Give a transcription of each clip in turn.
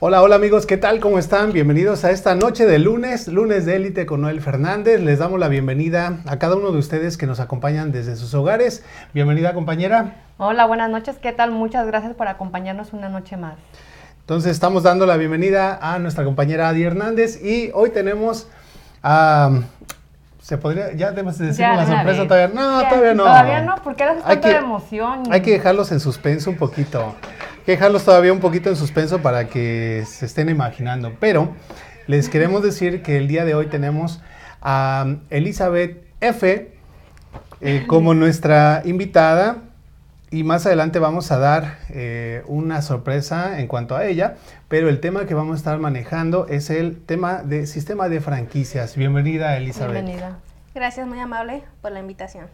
Hola, hola amigos, ¿qué tal? ¿Cómo están? Bienvenidos a esta noche de lunes, lunes de élite con Noel Fernández. Les damos la bienvenida a cada uno de ustedes que nos acompañan desde sus hogares. Bienvenida compañera. Hola, buenas noches, ¿qué tal? Muchas gracias por acompañarnos una noche más. Entonces estamos dando la bienvenida a nuestra compañera Adi Hernández y hoy tenemos a... ¿Se podría, ya debemos decir la sorpresa vez. todavía? No, Ya, todavía no. Todavía no, porque ahora es tanta emoción. Hay que dejarlos en suspenso un poquito. Que dejarlos todavía un poquito en suspenso para que se estén imaginando. Pero les queremos decir que el día de hoy tenemos a Elizabeth F. eh, como nuestra invitada. Y más adelante vamos a dar eh, una sorpresa en cuanto a ella. Pero el tema que vamos a estar manejando es el tema de sistema de franquicias. Bienvenida, Elizabeth. Bienvenida. Gracias, muy amable por la invitación.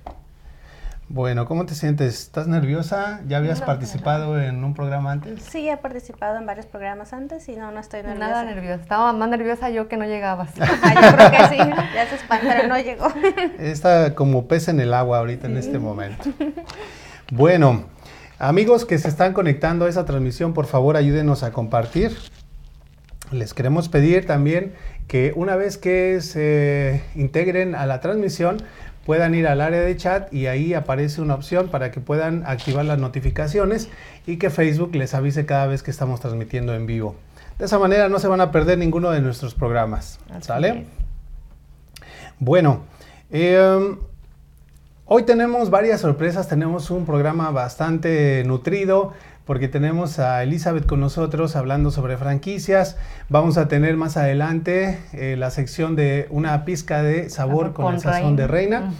Bueno, ¿cómo te sientes? ¿Estás nerviosa? ¿Ya habías No, participado en un programa antes? Sí, he participado en varios programas antes y no, no estoy nerviosa. Nada nerviosa. Estaba más nerviosa yo que no llegabas. Ah, yo creo que sí, ya se espantaron, no llegó. Está como pez en el agua ahorita en este momento. Bueno, amigos que se están conectando a esa transmisión, por favor ayúdenos a compartir. Les queremos pedir también que una vez que se integren a la transmisión, puedan ir al área de chat y ahí aparece una opción para que puedan activar las notificaciones y que Facebook les avise cada vez que estamos transmitiendo en vivo. De esa manera no se van a perder ninguno de nuestros programas. Así ¿Sale? es. Bueno, eh, hoy tenemos varias sorpresas, tenemos un programa bastante nutrido porque tenemos a Elizabeth con nosotros hablando sobre franquicias. Vamos a tener más adelante eh, la sección de una pizca de sabor Sabor con, con el sazón de reina.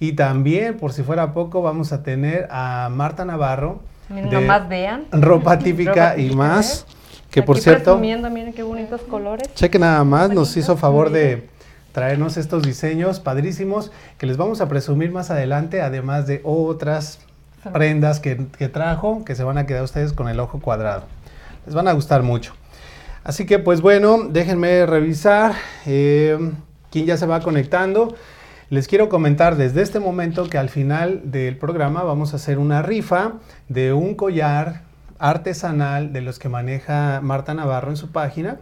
Y también, por si fuera poco, vamos a tener a Marta Navarro Miren, de nomás vean. ropa típica Ropa y típica, más. ¿eh? Que por Aquí cierto, miren qué bonitos colores. Cheque nada más, nos hizo favor de traernos estos diseños padrísimos que les vamos a presumir más adelante, además de otras prendas que, que trajo, que se van a quedar ustedes con el ojo cuadrado. Les van a gustar mucho. Así que pues bueno, déjenme revisar eh, quién ya se va conectando. Les quiero comentar desde este momento que al final del programa vamos a hacer una rifa de un collar artesanal de los que maneja Marta Navarro en su página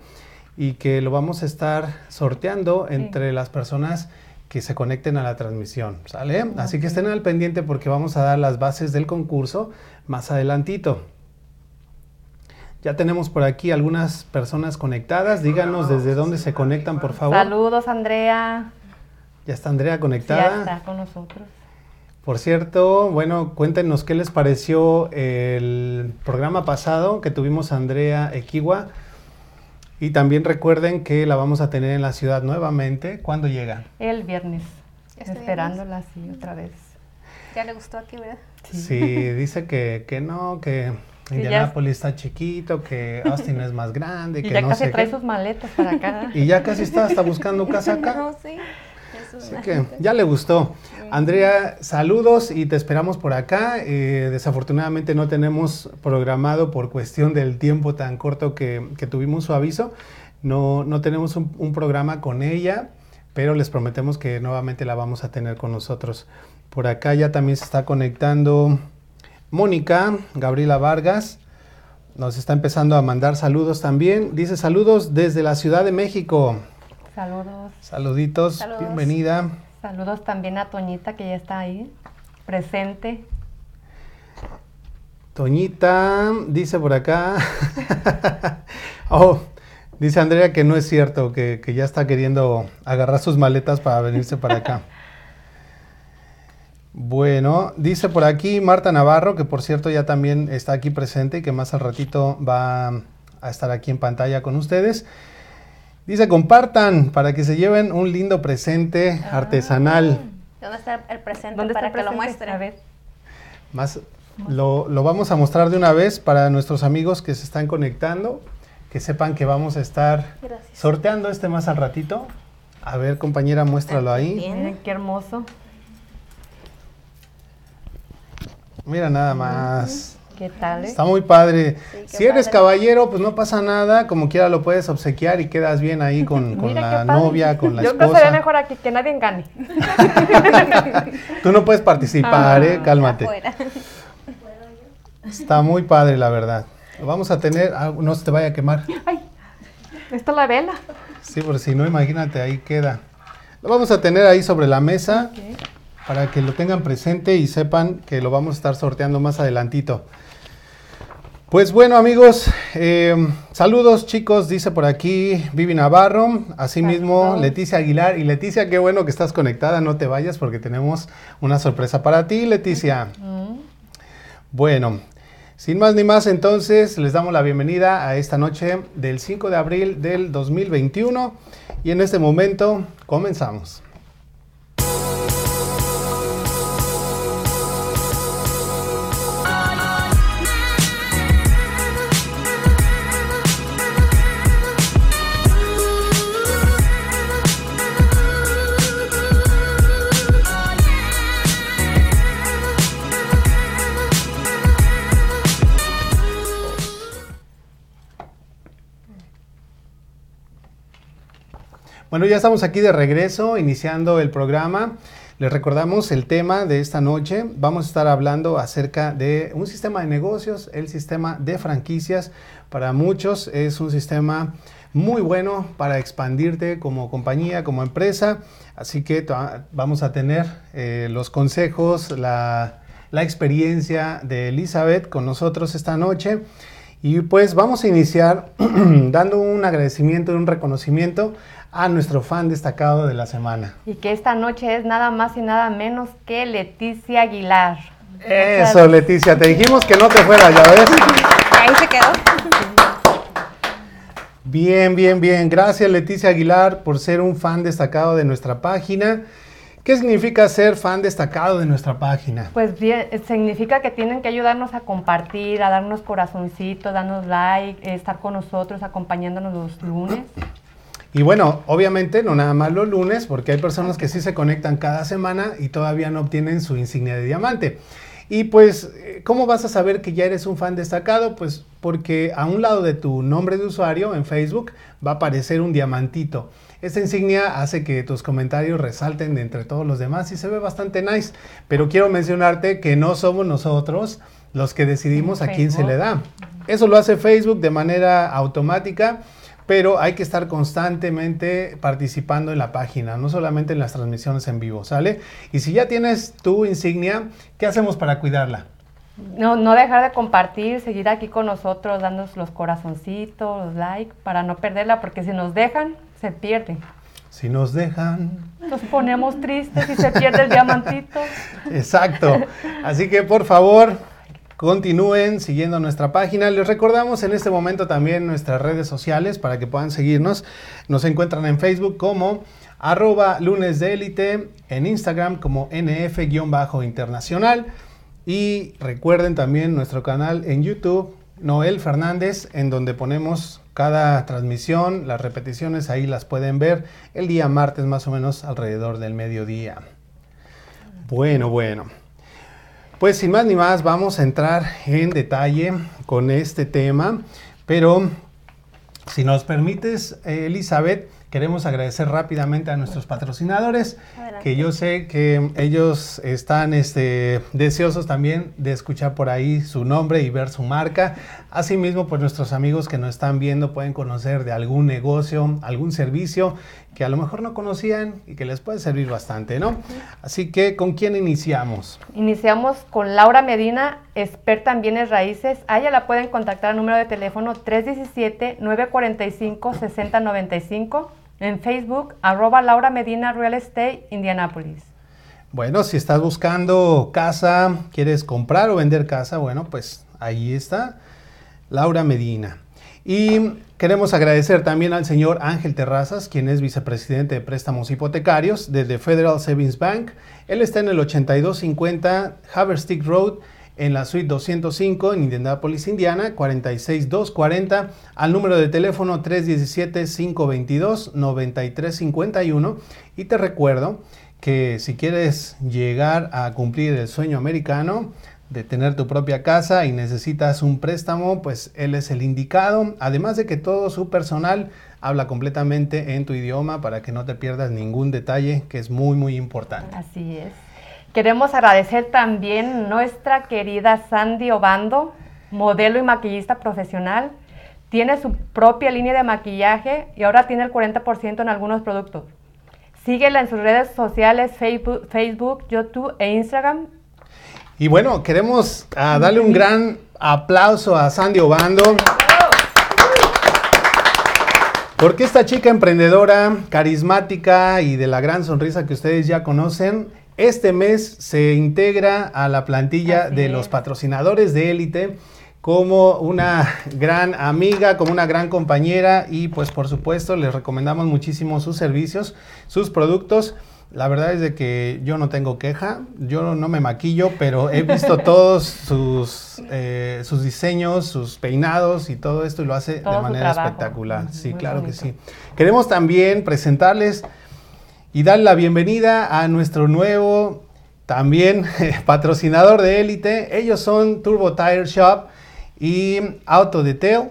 y que lo vamos a estar sorteando entre las personas que se conecten a la transmisión, ¿sale? Así que estén al pendiente porque vamos a dar las bases del concurso más adelantito. Ya tenemos por aquí algunas personas conectadas. Díganos desde dónde se conectan, por favor. Saludos, Andrea. Ya está Andrea Ya conectada. está con nosotros. Por cierto, bueno, cuéntenos qué les pareció el programa pasado que tuvimos a Andrea Equiwa. Y también recuerden que la vamos a tener en la ciudad nuevamente. ¿Cuándo llega? El viernes. ¿Este Esperándola así otra vez. Ya le gustó aquí, ¿verdad? Sí, dice que, que no, que Indianápolis está chiquito, que Austin es más grande, Y que ya no casi sé trae qué. sus maletas para acá. Y ya casi está hasta buscando casa acá. No, sí. Así que ya le gustó. Andrea, saludos y te esperamos por acá. Eh, desafortunadamente no tenemos programado por cuestión del tiempo tan corto que, que tuvimos su aviso. No, no tenemos un, un programa con ella, pero les prometemos que nuevamente la vamos a tener con nosotros. Por acá ya también se está conectando Mónica, Gabriela Vargas. Nos está empezando a mandar saludos también. Dice saludos desde la Ciudad de México. Saludos. Saluditos, Saludos. bienvenida. Saludos también a Toñita que ya está ahí, presente. Toñita dice por acá. oh, dice Andrea que no es cierto, que, que ya está queriendo agarrar sus maletas para venirse para acá. Bueno, dice por aquí Marta Navarro, que por cierto ya también está aquí presente y que más al ratito va a estar aquí en pantalla con ustedes. Dice, compartan para que se lleven un lindo presente artesanal. ¿Dónde está el presente ¿Dónde para está que lo muestre? A ver. Más lo, lo vamos a mostrar de una vez para nuestros amigos que se están conectando, que sepan que vamos a estar Gracias. sorteando este más al ratito. A ver, compañera, muéstralo ahí. Miren qué hermoso. Mira nada más. ¿Qué tal? eh? Está muy padre. Sí, si eres padre. caballero, pues no pasa nada, como quiera lo puedes obsequiar y quedas bien ahí con, la novia, con la Yo creo que se ve esposa. mejor aquí, que nadie gane. Tú no puedes participar, Ah, eh, cálmate. Afuera. Está muy padre, la verdad. Lo vamos a tener, ah, no se te vaya a quemar. Ay, Esto es la vela. Sí, por si no, imagínate, ahí queda. Lo vamos a tener ahí sobre la mesa para que lo tengan presente y sepan que lo vamos a estar sorteando más adelantito. Pues bueno amigos, eh, saludos chicos, dice por aquí Vivi Navarro, asimismo. Leticia Aguilar y Leticia, qué bueno que estás conectada, no te vayas porque tenemos una sorpresa para ti Leticia. Bueno, sin más ni más entonces les damos la bienvenida a esta noche del 5 de abril del 2021 y en este momento comenzamos. Bueno, ya estamos aquí de regreso, iniciando el programa. Les recordamos el tema de esta noche. Vamos a estar hablando acerca de un sistema de negocios, el sistema de franquicias. Para muchos es un sistema muy bueno para expandirte como compañía, como empresa. Así que vamos a tener eh, los consejos, la, la experiencia de Elizabeth con nosotros esta noche. Y pues vamos a iniciar dando un agradecimiento y un reconocimiento a nuestro fan destacado de la semana. Y que esta noche es nada más y nada menos que Leticia Aguilar. Eso, Leticia, te dijimos que no te fuera, ya ves. Ahí se quedó. Bien, bien, bien. Gracias, Leticia Aguilar, por ser un fan destacado de nuestra página. ¿Qué significa ser fan destacado de nuestra página? Pues bien, significa que tienen que ayudarnos a compartir, a darnos corazoncitos, darnos like, estar con nosotros, acompañándonos los lunes. Y bueno, obviamente no nada más los lunes, porque hay personas que sí se conectan cada semana y todavía no obtienen su insignia de diamante. Y pues, eh, ¿cómo vas a saber que ya eres un fan destacado? Pues porque a un lado de tu nombre de usuario en Facebook va a aparecer un diamantito. Esta insignia hace que tus comentarios resalten de entre todos los demás y se ve bastante nice. Pero quiero mencionarte que no somos nosotros los que decidimos a quién se le da. Eso lo hace Facebook de manera automática pero hay que estar constantemente participando en la página, no solamente en las transmisiones en vivo, ¿sale? Y si ya tienes tu insignia, ¿qué hacemos para cuidarla? No, no dejar de compartir, seguir aquí con nosotros, dándonos los corazoncitos, los likes, para no perderla, porque si nos dejan, se pierde. Si nos dejan. Nos ponemos tristes y se pierde el diamantito. Exacto. Así que por favor, continúen siguiendo nuestra página. Les recordamos en este momento también nuestras redes sociales para que puedan seguirnos. Nos encuentran en Facebook como arroba lunes en Instagram como nf-internacional y recuerden también nuestro canal en YouTube, Noel Fernández, en donde ponemos cada transmisión, las repeticiones ahí las pueden ver el día martes más o menos alrededor del mediodía. Bueno, bueno. Pues sin más ni más, vamos a entrar en detalle con este tema, pero si nos permites, eh, Elizabeth, queremos agradecer rápidamente a nuestros patrocinadores, Adelante. que yo sé que ellos están este, deseosos también de escuchar por ahí su nombre y ver su marca. Asimismo, pues nuestros amigos que nos están viendo pueden conocer de algún negocio, algún servicio que a lo mejor no conocían y que les puede servir bastante, ¿no? Así que, ¿con quién iniciamos? Iniciamos con Laura Medina, experta en bienes raíces. A ella la pueden contactar al número de teléfono 317-945-6095. En Facebook, arroba Laura Medina Real Estate, Indianapolis. Bueno, si estás buscando casa, quieres comprar o vender casa, bueno, pues ahí está Laura Medina. Y queremos agradecer también al señor Ángel Terrazas, quien es vicepresidente de préstamos hipotecarios de The Federal Savings Bank. Él está en el 8250 Haverstick Road, en la suite 205 en Indianapolis, Indiana, 46240, al número de teléfono 317-522-9351. Y te recuerdo que si quieres llegar a cumplir el sueño americano de tener tu propia casa y necesitas un préstamo, pues él es el indicado. Además de que todo su personal habla completamente en tu idioma para que no te pierdas ningún detalle que es muy muy importante. Así es. Queremos agradecer también nuestra querida Sandy Obando, modelo y maquillista profesional. Tiene su propia línea de maquillaje y ahora tiene el 40% en algunos productos. Síguela en sus redes sociales, Facebook, Facebook, YouTube e Instagram. Y bueno, queremos ah, darle un gran aplauso a Sandy Obando. Porque esta chica emprendedora, carismática y de la gran sonrisa que ustedes ya conocen, este mes se integra a la plantilla Así de es. los patrocinadores de élite como una gran amiga, como una gran compañera y pues por supuesto les recomendamos muchísimo sus servicios, sus productos. La verdad es de que yo no tengo queja, yo no me maquillo, pero he visto todos sus, eh, sus diseños, sus peinados y todo esto y lo hace Todo de manera espectacular. Sí, muy claro que sí. Queremos también presentarles y darle la bienvenida a nuestro nuevo también patrocinador de élite. Ellos son Turbo Tire Shop y Auto Detail.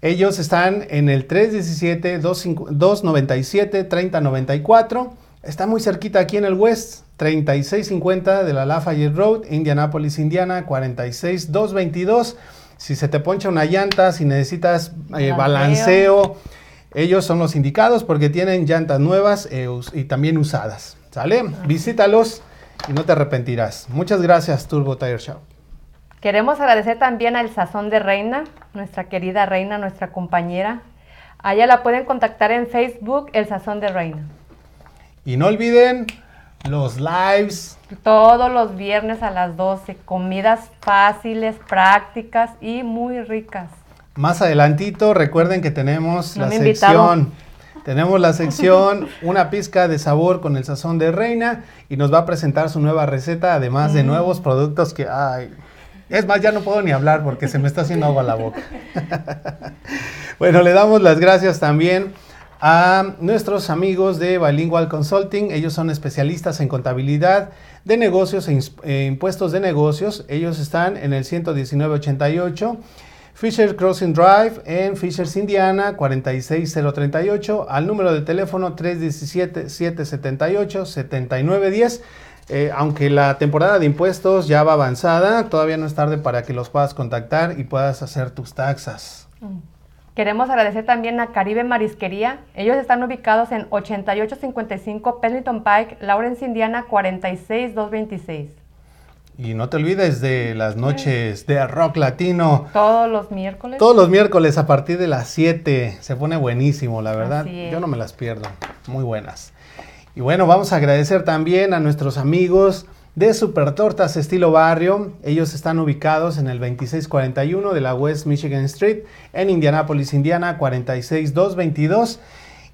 Ellos están en el 317-297-3094. Está muy cerquita aquí en el West, 3650 de la Lafayette Road, Indianapolis, Indiana, 46222. Si se te poncha una llanta, si necesitas eh, Balanceo. ellos son los indicados porque tienen llantas nuevas eh, y también usadas. ¿Sale? Visítalos y no te arrepentirás. Muchas gracias, Turbo Tire Shop. Queremos agradecer también al Sazón de Reina, nuestra querida Reina, nuestra compañera. A ella la pueden contactar en Facebook, El Sazón de Reina. Y no olviden los lives. Todos los viernes a las 12, comidas fáciles, prácticas y muy ricas. Más adelantito, recuerden que tenemos No la sección. Tenemos la sección Una pizca de sabor con el sazón de reina y nos va a presentar su nueva receta, además Mm. de nuevos productos que, ay, es más, ya no puedo ni hablar porque se me está haciendo agua la boca. bueno, le damos las gracias también a nuestros amigos de Bilingual Consulting. Ellos son especialistas en contabilidad de negocios e ins- e impuestos de negocios. Ellos están en el 11988. Fisher Crossing Drive en Fishers, Indiana, 46038, al número de teléfono 317-778-7910. Eh, aunque la temporada de impuestos ya va avanzada, todavía no es tarde para que los puedas contactar y puedas hacer tus taxas. Queremos agradecer también a Caribe Marisquería. Ellos están ubicados en 8855 Pendleton Pike, Lawrence, Indiana, 46226. Y no te olvides de las noches de rock latino. Todos los miércoles. Todos los miércoles a partir de las 7 se pone buenísimo, la verdad. Yo no me las pierdo, muy buenas. Y bueno, vamos a agradecer también a nuestros amigos de Super Tortas Estilo Barrio. Ellos están ubicados en el 2641 de la West Michigan Street en Indianapolis, Indiana, 46222.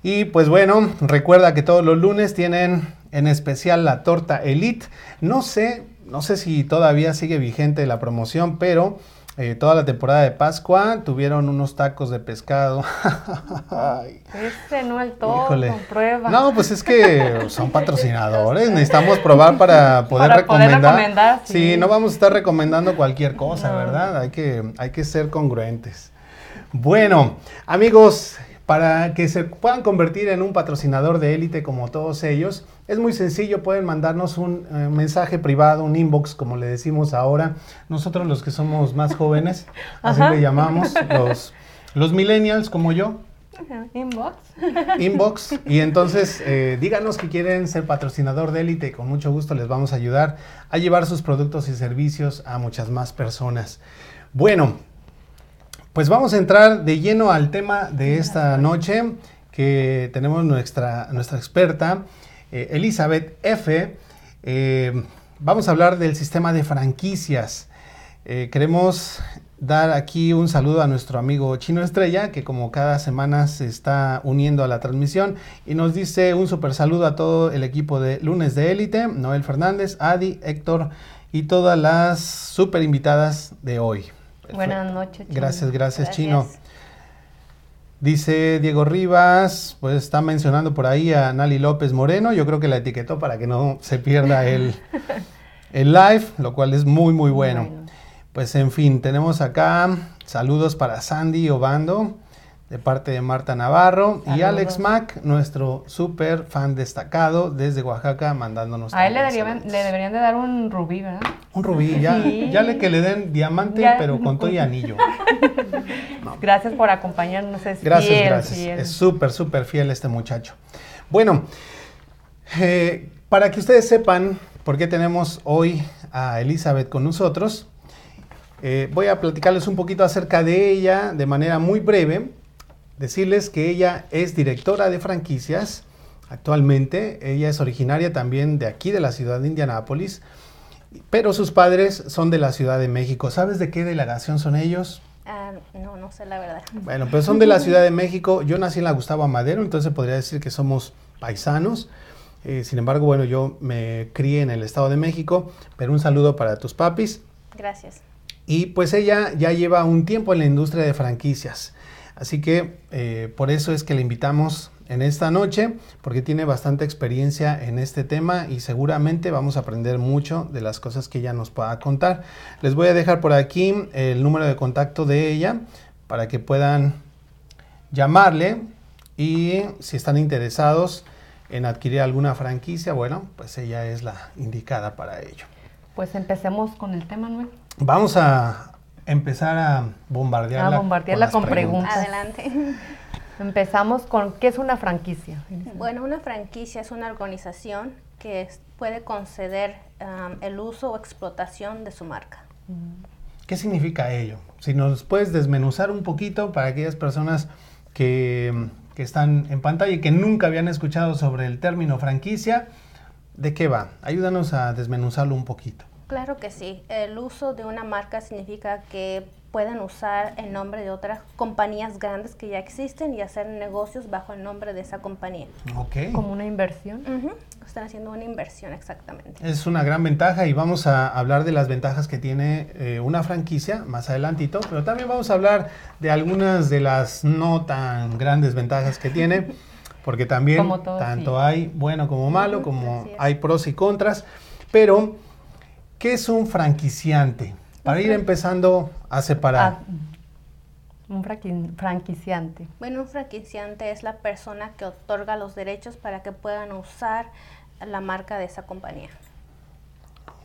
Y pues bueno, recuerda que todos los lunes tienen en especial la torta Elite. No sé, no sé si todavía sigue vigente la promoción, pero eh, toda la temporada de Pascua tuvieron unos tacos de pescado. Este no el todo, híjole. comprueba. No, pues es que son patrocinadores, necesitamos probar para poder Para poder recomendar. recomendar, sí. sí. no vamos a estar recomendando cualquier cosa, No. ¿verdad? Hay que, hay que ser congruentes. Bueno, amigos, para que se puedan convertir en un patrocinador de élite como todos ellos, es muy sencillo, pueden mandarnos un eh, mensaje privado, un inbox, como le decimos ahora. Nosotros los que somos más jóvenes, así Ajá. le llamamos, los, los millennials como yo, Inbox. inbox y entonces eh, díganos que quieren ser patrocinador de élite, con mucho gusto les vamos a ayudar a llevar sus productos y servicios a muchas más personas. Bueno, pues vamos a entrar de lleno al tema de esta noche que tenemos nuestra, nuestra experta, eh, Elizabeth F. Eh, vamos a hablar del sistema de franquicias. Eh, queremos dar aquí un saludo a nuestro amigo Chino Estrella, que como cada semana se está uniendo a la transmisión y nos dice un super saludo a todo el equipo de Lunes de Élite, Noel Fernández, Adi, Héctor y todas las super invitadas de hoy. Buenas noches. Chino. Gracias, gracias, Chino. Dice Diego Rivas, pues está mencionando por ahí a Nali López Moreno. Yo creo que la etiquetó para que no se pierda el, el live, lo cual es muy, muy bueno. Bueno. Pues en fin, tenemos acá saludos para Sandy Obando. De parte de Marta Navarro y. Alex Mac, nuestro súper fan destacado desde Oaxaca, mandándonos A él le, deberían, le deberían de dar un rubí, ¿verdad? un rubí, ya, Sí. ya le que le den diamante, Ya. pero con todo y anillo. Gracias por acompañarnos. Es Gracias, fiel, gracias. fiel. Es súper, súper fiel este muchacho. Bueno, eh, para que ustedes sepan por qué tenemos hoy a Elizabeth con nosotros, eh, voy a platicarles un poquito acerca de ella de manera muy breve. Decirles que ella es directora de franquicias actualmente. Ella es originaria también de aquí, de la ciudad de Indianápolis, pero sus padres son de la Ciudad de México. ¿Sabes de qué delegación son ellos? Ah, no, no sé la verdad. Bueno, pues son de la Ciudad de México. Yo nací en la Gustavo Amadero, entonces podría decir que somos paisanos. Eh, sin embargo, bueno, yo me crié en el Estado de México, pero un saludo para tus papis. Gracias. Y pues ella ya lleva un tiempo en la industria de franquicias. Así que eh, por eso es que la invitamos en esta noche, porque tiene bastante experiencia en este tema y seguramente vamos a aprender mucho de las cosas que ella nos pueda contar. Les voy a dejar por aquí el número de contacto de ella para que puedan llamarle y si están interesados en adquirir alguna franquicia, bueno, pues ella es la indicada para ello. Pues empecemos con el tema, Manuel. Vamos a empezar a bombardearla. A bombardearla con preguntas. Adelante. Empezamos con ¿qué es una franquicia? Bueno, una franquicia es una organización que es- puede conceder el uso o explotación de su marca. ¿Qué significa ello? Si nos puedes desmenuzar un poquito para aquellas personas que, que están en pantalla y que nunca habían escuchado sobre el término franquicia, ¿de qué va? Ayúdanos a desmenuzarlo un poquito. Claro que sí. El uso de una marca significa que pueden usar el nombre de otras compañías grandes que ya existen y hacer negocios bajo el nombre de esa compañía. Ok. Como una inversión. Están haciendo una inversión exactamente. Es una gran ventaja y vamos a hablar de las ventajas que tiene eh, una franquicia más adelantito, pero también vamos a hablar de algunas de las no tan grandes ventajas que tiene, porque también Como todo, tanto sí. hay bueno como malo, como hay pros y contras, pero ¿qué es un franquiciante? Para ir empezando a separar. Ah, un franqui- franquiciante. Bueno, un franquiciante es la persona que otorga los derechos para que puedan usar la marca de esa compañía.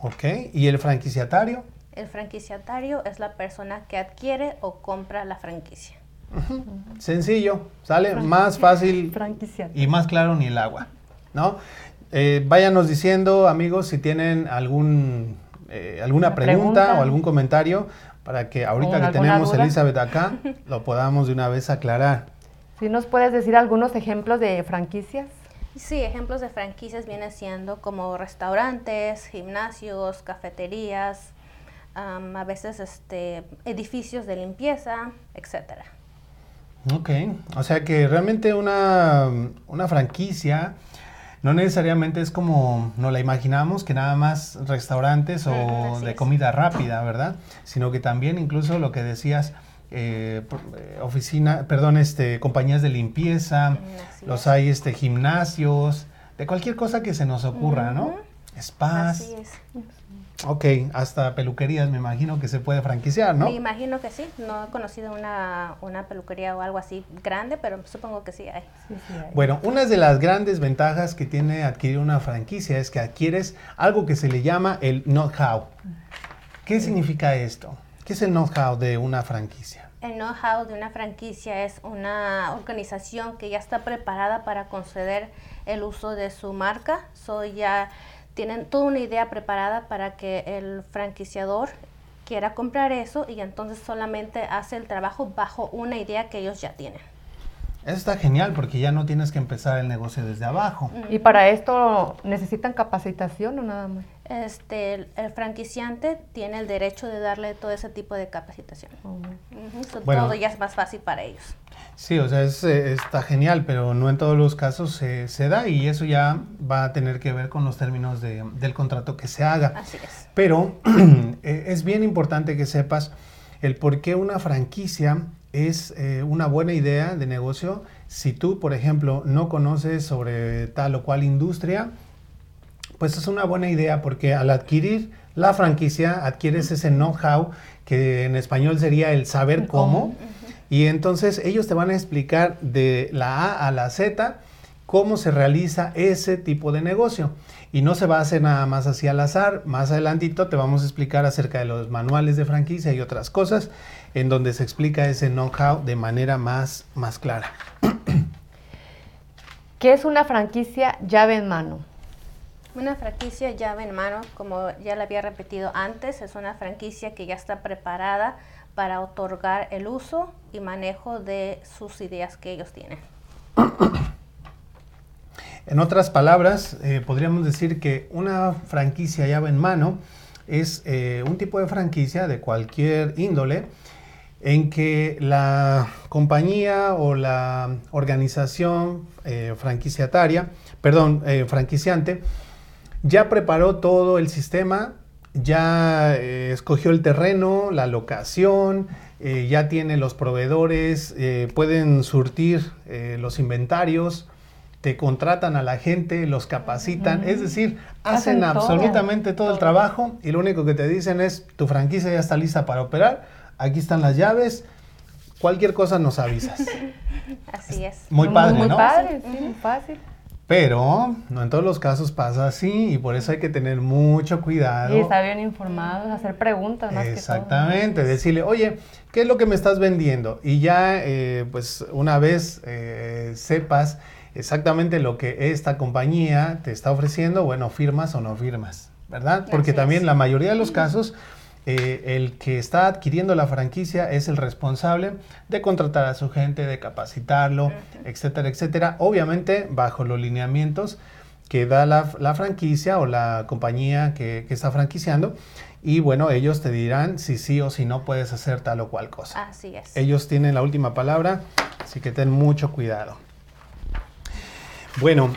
¿Ok? ¿Y el franquiciatario? El franquiciatario es la persona que adquiere o compra la franquicia. Sencillo, sale más fácil y más claro ni el agua, ¿no? Eh, váyanos diciendo, amigos, si tienen algún, eh, alguna Una pregunta, pregunta. o algún comentario para que ahorita ¿O que tenemos a? Elizabeth acá, lo podamos de una vez aclarar. ¿Sí nos puedes decir algunos ejemplos de franquicias? Sí, ejemplos de franquicias vienen siendo como restaurantes, gimnasios, cafeterías, a veces este, edificios de limpieza, etcétera. Ok, o sea que realmente una, una franquicia no necesariamente es como nos la imaginamos, que nada más restaurantes o así de es. comida rápida, ¿verdad? Sino que también incluso lo que decías, eh, eh, oficina, perdón, este, compañías de limpieza, así los es. hay este, gimnasios, de cualquier cosa que se nos ocurra, ¿no? Spas, Así es. ok, hasta peluquerías me imagino que se puede franquiciar, ¿no? Me imagino que sí. No he conocido una, una peluquería o algo así grande, pero supongo que sí hay. Sí, sí, hay. Bueno, una de las grandes ventajas que tiene adquirir una franquicia es que adquieres algo que se le llama el know-how. ¿Qué significa esto? ¿Qué es el know-how de una franquicia? El know-how de una franquicia es una organización que ya está preparada para conceder el uso de su marca. So ya tienen toda una idea preparada para que el franquiciador quiera comprar eso y entonces solamente hace el trabajo bajo una idea que ellos ya tienen. Eso está genial porque ya no tienes que empezar el negocio desde abajo. ¿Y para esto necesitan capacitación o nada más? Este, el, el franquiciante tiene el derecho de darle todo ese tipo de capacitación. Oh, so Bueno. todo ya es más fácil para ellos. Sí, o sea, es, eh, está genial, pero no en todos los casos se, se da y eso ya va a tener que ver con los términos de- del contrato que se haga. Así es. Pero eh, es bien importante que sepas el por qué una franquicia es eh, una buena idea de negocio si tú, por ejemplo, no conoces sobre tal o cual industria, pues es una buena idea porque al adquirir la franquicia adquieres ese know-how que en español sería el saber cómo. cómo. Y entonces ellos te van a explicar de la A a la Z cómo se realiza ese tipo de negocio. Y no se va a hacer nada más así al azar. Más adelantito te vamos a explicar acerca de los manuales de franquicia y otras cosas en donde se explica ese know-how de manera más, más clara. ¿Qué es una franquicia llave en mano? Una franquicia llave en mano, como ya le había repetido antes, es una franquicia que ya está preparada para otorgar el uso y manejo de sus ideas que ellos tienen. En otras palabras, eh, podríamos decir que una franquicia llave en mano es eh, un tipo de franquicia de cualquier índole en que la compañía o la organización eh, franquiciataria, perdón, franquiciante, ya preparó todo el sistema, ya eh, escogió el terreno, la locación, eh, ya tiene los proveedores, eh, pueden surtir los inventarios, te contratan a la gente, los capacitan, es decir, hacen, absolutamente todo. el trabajo y lo único que te dicen es, tu franquicia ya está lista para operar, aquí están las llaves, cualquier cosa nos avisas. Así es. Muy padre, muy, ¿no? padre, sí, muy fácil. Pero no en todos los casos pasa así y por eso hay que tener mucho cuidado. Y estar bien informados, hacer preguntas más Exactamente, decirle, oye, ¿qué es lo que me estás vendiendo? Y ya, eh, pues una vez eh, sepas exactamente lo que esta compañía te está ofreciendo, bueno, firmas o no firmas, ¿verdad? Porque también la mayoría de los casos eh, el que está adquiriendo la franquicia es el responsable de contratar a su gente, de capacitarlo, etcétera, etcétera. Obviamente bajo los lineamientos que da la, franquicia o la compañía que, está franquiciando. Y bueno, ellos te dirán si sí o si no puedes hacer tal o cual cosa. Así es. Ellos tienen la última palabra, así que ten mucho cuidado. Bueno,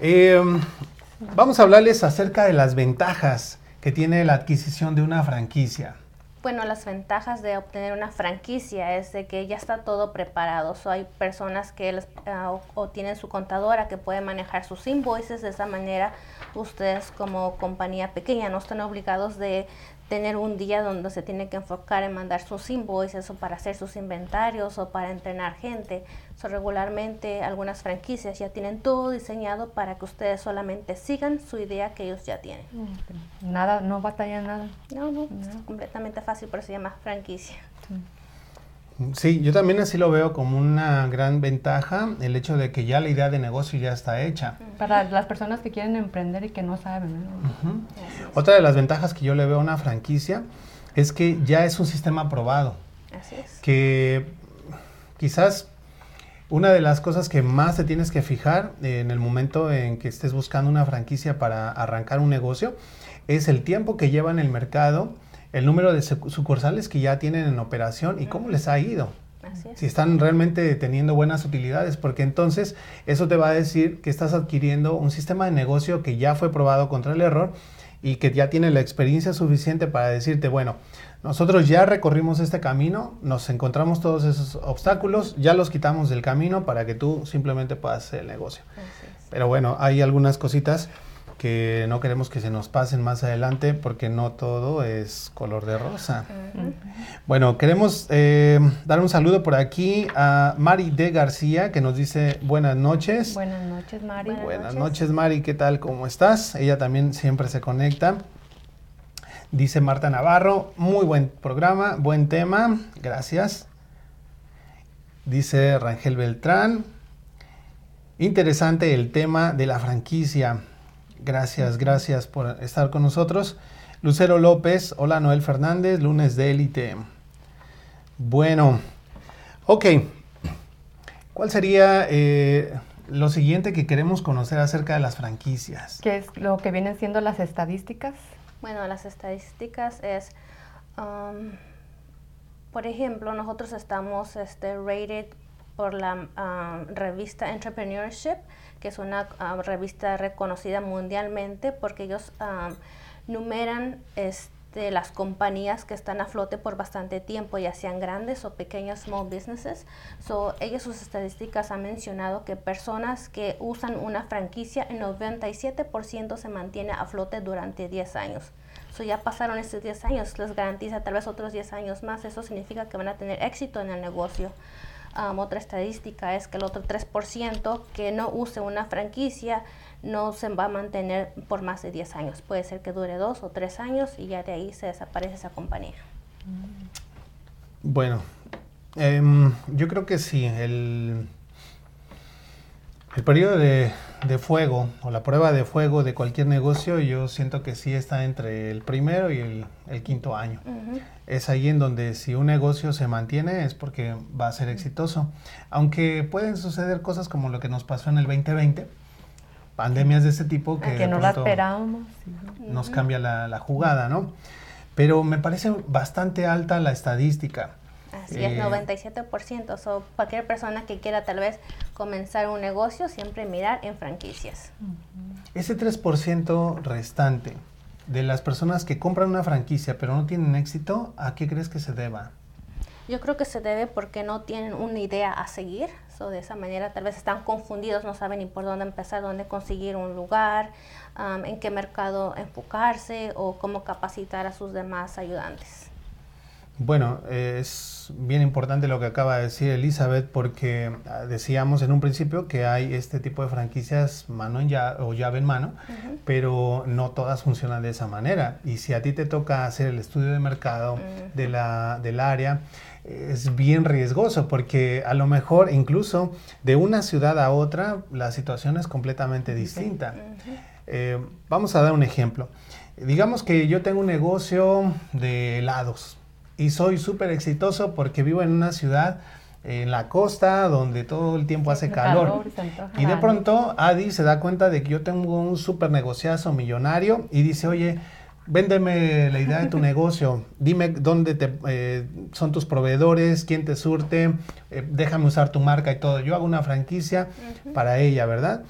eh, Vamos a hablarles acerca de las ventajas que tiene la adquisición de una franquicia. Bueno, las ventajas de obtener una franquicia es de que ya está todo preparado. hay personas que ah, o, tienen su contadora que puede manejar sus invoices. De esa manera, ustedes como compañía pequeña no están obligados de tener un día donde se tiene que enfocar en mandar sus invoices o para hacer sus inventarios o para entrenar gente. So, regularmente algunas franquicias ya tienen todo diseñado para que ustedes solamente sigan su idea que ellos ya tienen. Nada, no batalla nada. No, no, es completamente fácil, por eso se llama franquicia. Sí, yo también así lo veo como una gran ventaja el hecho de que ya la idea de negocio ya está hecha. Para las personas que quieren emprender y que no saben. Otra de las ventajas que yo le veo a una franquicia es que ya es un sistema aprobado. Así es. Que quizás una de las cosas que más te tienes que fijar en el momento en que estés buscando una franquicia para arrancar un negocio es el tiempo que lleva en el mercado el número de sucursales que ya tienen en operación y cómo les ha ido. Si están realmente teniendo buenas utilidades, porque entonces eso te va a decir que estás adquiriendo un sistema de negocio que ya fue probado contra el error y que ya tiene la experiencia suficiente para decirte, bueno, nosotros ya recorrimos este camino, nos encontramos todos esos obstáculos, ya los quitamos del camino para que tú simplemente puedas hacer el negocio. Pero bueno, hay algunas cositas que no queremos que se nos pasen más adelante porque no todo es color de rosa. Bueno, queremos eh, dar un saludo por aquí a Mari de García que nos dice buenas noches. Buenas noches, Mari. Buenas, noches. Mari, ¿qué tal? ¿Cómo estás? Ella también siempre se conecta. Dice Marta Navarro, muy buen programa, buen tema, gracias. Dice Rangel Beltrán, interesante el tema de la franquicia. Gracias, gracias por estar con nosotros. Lucero López, hola Noel Fernández, lunes de élite. Bueno, ok. ¿Cuál sería eh, lo siguiente que queremos conocer acerca de las franquicias? ¿Qué es lo que vienen siendo las estadísticas? Bueno, las estadísticas es, um, por ejemplo, nosotros estamos este, rated por la um, revista Entrepreneurship que es una ah, revista reconocida mundialmente porque ellos ah, numeran este, las compañías que están a flote por bastante tiempo, ya sean grandes o pequeñas small businesses. So, ellos sus estadísticas han mencionado que personas que usan una franquicia, el 97% se mantiene a flote durante 10 años. So ya pasaron estos 10 años, les garantiza tal vez otros 10 años más. Eso significa que van a tener éxito en el negocio. Otra estadística es que el otro 3% que no use una franquicia no se va a mantener por más de 10 años. Puede ser que dure 2 o 3 años y ya de ahí se desaparece esa compañía. Bueno, em, yo creo que sí. El, el periodo de, fuego o la prueba de fuego de cualquier negocio, yo siento que sí está entre el primero y el, quinto año. Es ahí en donde si un negocio se mantiene es porque va a ser exitoso. Aunque pueden suceder cosas como lo que nos pasó en el 2020, pandemias de ese tipo que, no la esperábamos. Nos cambia la, la jugada, ¿no? Pero me parece bastante alta la estadística. Así es, 97%. Eh, o cualquier persona que quiera tal vez comenzar un negocio, siempre mirar en franquicias. Ese 3% restante de las personas que compran una franquicia pero no tienen éxito, ¿a qué crees que se deba? Yo creo que se debe porque no tienen una idea a seguir. So, de esa manera tal vez están confundidos, no saben ni por dónde empezar, dónde conseguir un lugar, en qué mercado enfocarse o cómo capacitar a sus demás ayudantes. Bueno, es bien importante lo que acaba de decir Elizabeth porque ah, decíamos en un principio que hay este tipo de franquicias mano en llave o llave en mano, pero no todas funcionan de esa manera. Y si a ti te toca hacer el estudio de mercado de la, del área, es bien riesgoso porque a lo mejor incluso de una ciudad a otra la situación es completamente distinta. Eh, vamos a dar un ejemplo. Digamos que yo tengo un negocio de helados y soy súper exitoso porque vivo en una ciudad en la costa donde todo el tiempo hace calor. y de pronto Adi se da cuenta de que yo tengo un súper negociazo millonario y dice, oye, véndeme la idea de tu negocio, dime dónde te, eh, son tus proveedores, quién te surte, eh, déjame usar tu marca y todo. Yo hago una franquicia para ella, ¿verdad?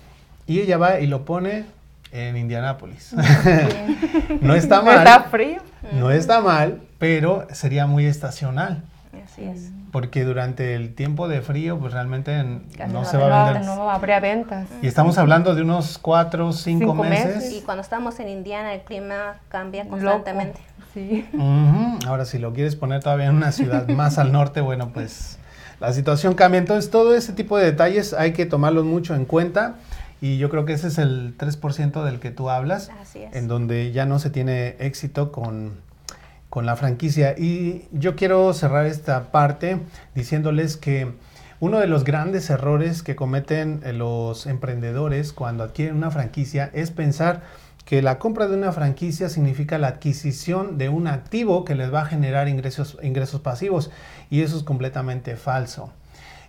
Y ella va y lo pone en Indianápolis. no está mal. está frío. No está mal, pero sería muy estacional. Así es. Porque durante el tiempo de frío, pues realmente no, se va a vender. No habría ventas. Y estamos hablando de unos cuatro, cinco, meses. Y cuando estamos en Indiana, el clima cambia constantemente. Sí. Ahora, si lo quieres poner todavía en una ciudad más al norte, bueno, pues la situación cambia. Entonces, todo ese tipo de detalles hay que tomarlos mucho en cuenta. Y yo creo que ese es el 3% del que tú hablas, en donde ya no se tiene éxito con, con la franquicia. Y yo quiero cerrar esta parte diciéndoles que uno de los grandes errores que cometen eh, los emprendedores cuando adquieren una franquicia es pensar que la compra de una franquicia significa la adquisición de un activo que les va a generar ingresos, ingresos pasivos y eso es completamente falso.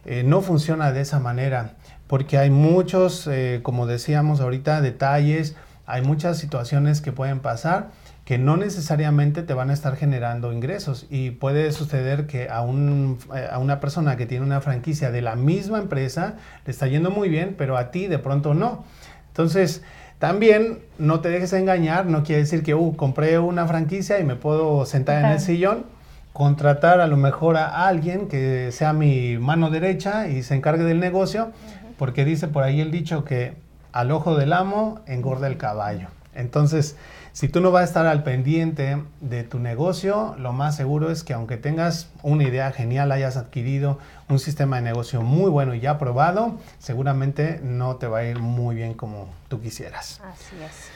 Eh, no funciona de esa manera porque hay muchos, eh, como decíamos ahorita, detalles, hay muchas situaciones que pueden pasar que no necesariamente te van a estar generando ingresos y puede suceder que a, un, eh, a una persona que tiene una franquicia de la misma empresa le está yendo muy bien, pero a ti de pronto no. Entonces, también no te dejes engañar, no quiere decir que, uh, compré una franquicia y me puedo sentar en el sillón, contratar a lo mejor a alguien que sea mi mano derecha y se encargue del negocio porque dice por ahí el dicho que al ojo del amo engorda el caballo. Entonces, si tú no vas a estar al pendiente de tu negocio, lo más seguro es que aunque tengas una idea genial, hayas adquirido un sistema de negocio muy bueno y ya probado, seguramente no te va a ir muy bien como tú quisieras. Así es.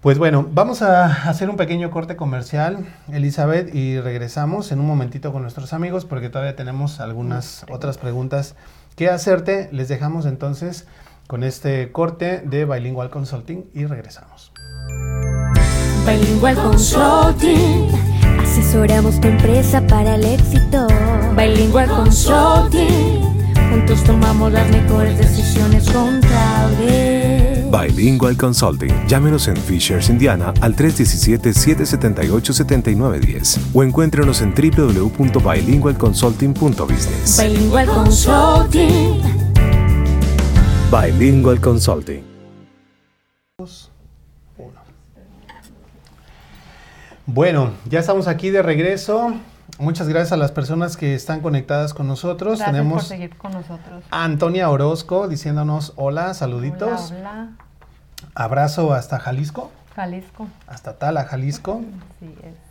Pues bueno, vamos a hacer un pequeño corte comercial, Elizabeth, y regresamos en un momentito con nuestros amigos porque todavía tenemos algunas otras preguntas qué hacerte. Les dejamos entonces con este corte de Bilingual Consulting y regresamos. Bilingual Consulting. Asesoramos tu empresa para el éxito. Bilingual Consulting. Juntos tomamos las mejores decisiones contables. Bilingual Consulting. Llámenos en Fishers, Indiana al 317-778-7910 o encuéntrenos en www.bilingualconsulting.business. Bilingual Consulting. Bilingual Consulting. Bueno, ya estamos aquí de regreso. Muchas gracias a las personas que están conectadas con nosotros. Gracias Tenemos por seguir con nosotros. A Antonia Orozco diciéndonos hola, saluditos. Hola, Abrazo hasta Jalisco. Jalisco. Hasta Tala, Jalisco. Sí, es.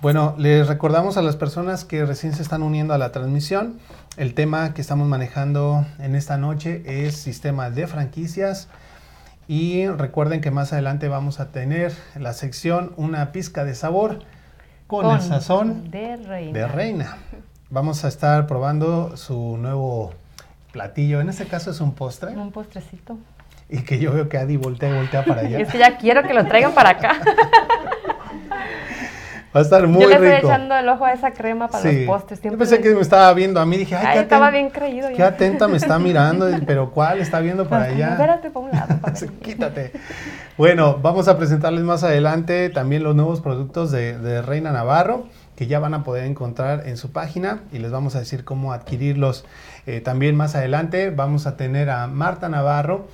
Bueno, les recordamos a las personas que recién se están uniendo a la transmisión. El tema que estamos manejando en esta noche es sistema de franquicias. Y recuerden que más adelante vamos a tener en la sección una pizca de sabor con, el sazón de reina. de reina. Vamos a estar probando su nuevo platillo. En este caso es un postre. Un postrecito. Y que yo veo que Adi voltea y voltea para allá. Es que ya quiero que lo traigan para acá. Va a estar muy Yo le estoy rico. echando el ojo a esa crema para Sí. los postres. Yo Siempre pensé le- que me estaba viendo a mí. Dije, ay, Ay, qué, estaba bien creído. qué ya. atenta me está mirando. Pero ¿cuál está viendo para allá? Espérate para un lado. para. Quítate. Bueno, vamos a presentarles más adelante también los nuevos productos de, de Reina Navarro que ya van a poder encontrar en su página y les vamos a decir cómo adquirirlos. Eh, también más adelante vamos a tener a Marta Navarro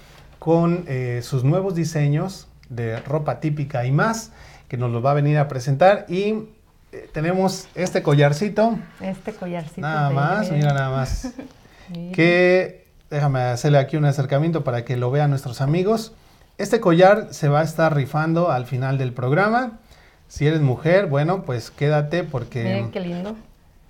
con eh, sus nuevos diseños de ropa típica y más que nos los va a venir a presentar y eh, tenemos este collarcito, Este collarcito. nada más, mira nada más que déjame hacerle aquí un acercamiento para que lo vean nuestros amigos. Este collar se va a estar rifando al final del programa. Si eres mujer, bueno, pues quédate porque Miren qué lindo.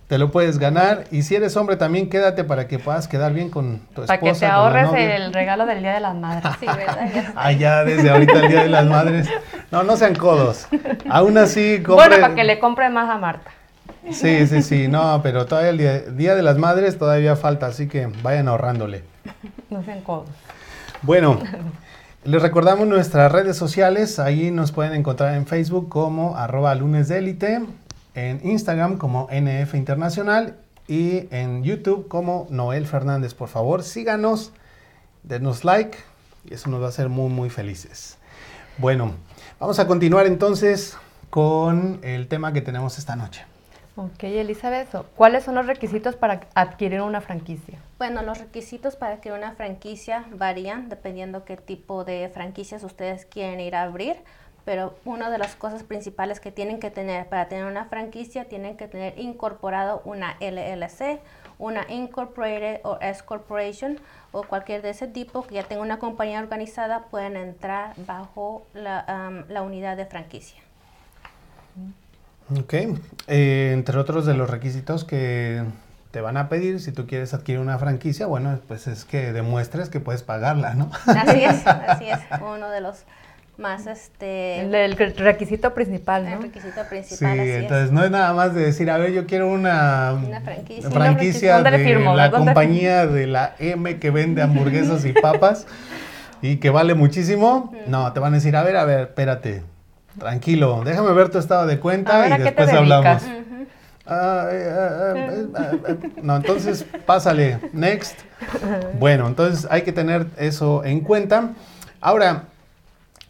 Te lo puedes ganar. Y si eres hombre, también quédate para que puedas quedar bien con tu esposa. Para que te ahorres el regalo del Día de las Madres. Sí, ¿verdad? Ya. Ah, ya desde ahorita el Día de las Madres. No, no sean codos. Aún así, compre... Bueno, para que le compre más a Marta. Sí, sí, sí, no, pero todavía el día, día de las Madres todavía falta, así que vayan ahorrándole. No sean codos. Bueno, les recordamos nuestras redes sociales. Ahí nos pueden encontrar en Facebook como arroba lunes de élite, en Instagram como NF Internacional y en YouTube como Noel Fernández. Por favor, síganos, denos like y eso nos va a hacer muy, muy felices. Bueno, vamos a continuar entonces con el tema que tenemos esta noche. Ok, Elizabeth, ¿cuáles son los requisitos para adquirir una franquicia? Bueno, los requisitos para que una franquicia varían dependiendo qué tipo de franquicias ustedes quieren ir a abrir, pero una de las cosas principales que tienen que tener para tener una franquicia, tienen que tener incorporado una LLC, una Incorporated o S Corporation o cualquier de ese tipo que ya tenga una compañía organizada, pueden entrar bajo la, am, la unidad de franquicia. Ok, eh, entre otros de los requisitos que te van a pedir si tú quieres adquirir una franquicia, bueno, pues es que demuestres que puedes pagarla, ¿no? Así es, así es, uno de los más este El, el requisito principal, el ¿no? requisito Sí, principal, así entonces no es nada más de decir, a ver, yo quiero una, Una franquicia. franquicia ¿Dónde le de firmo? la ¿Dónde compañía de la M que vende hamburguesas y papas y que vale muchísimo. No, te van a decir, a ver, a ver, espérate, tranquilo, déjame ver tu estado de cuenta ver, y ¿a qué te después hablamos. Ah, eh, ah, eh, ah, eh, no, entonces pásale, next. Bueno, entonces hay que tener eso en cuenta. Ahora,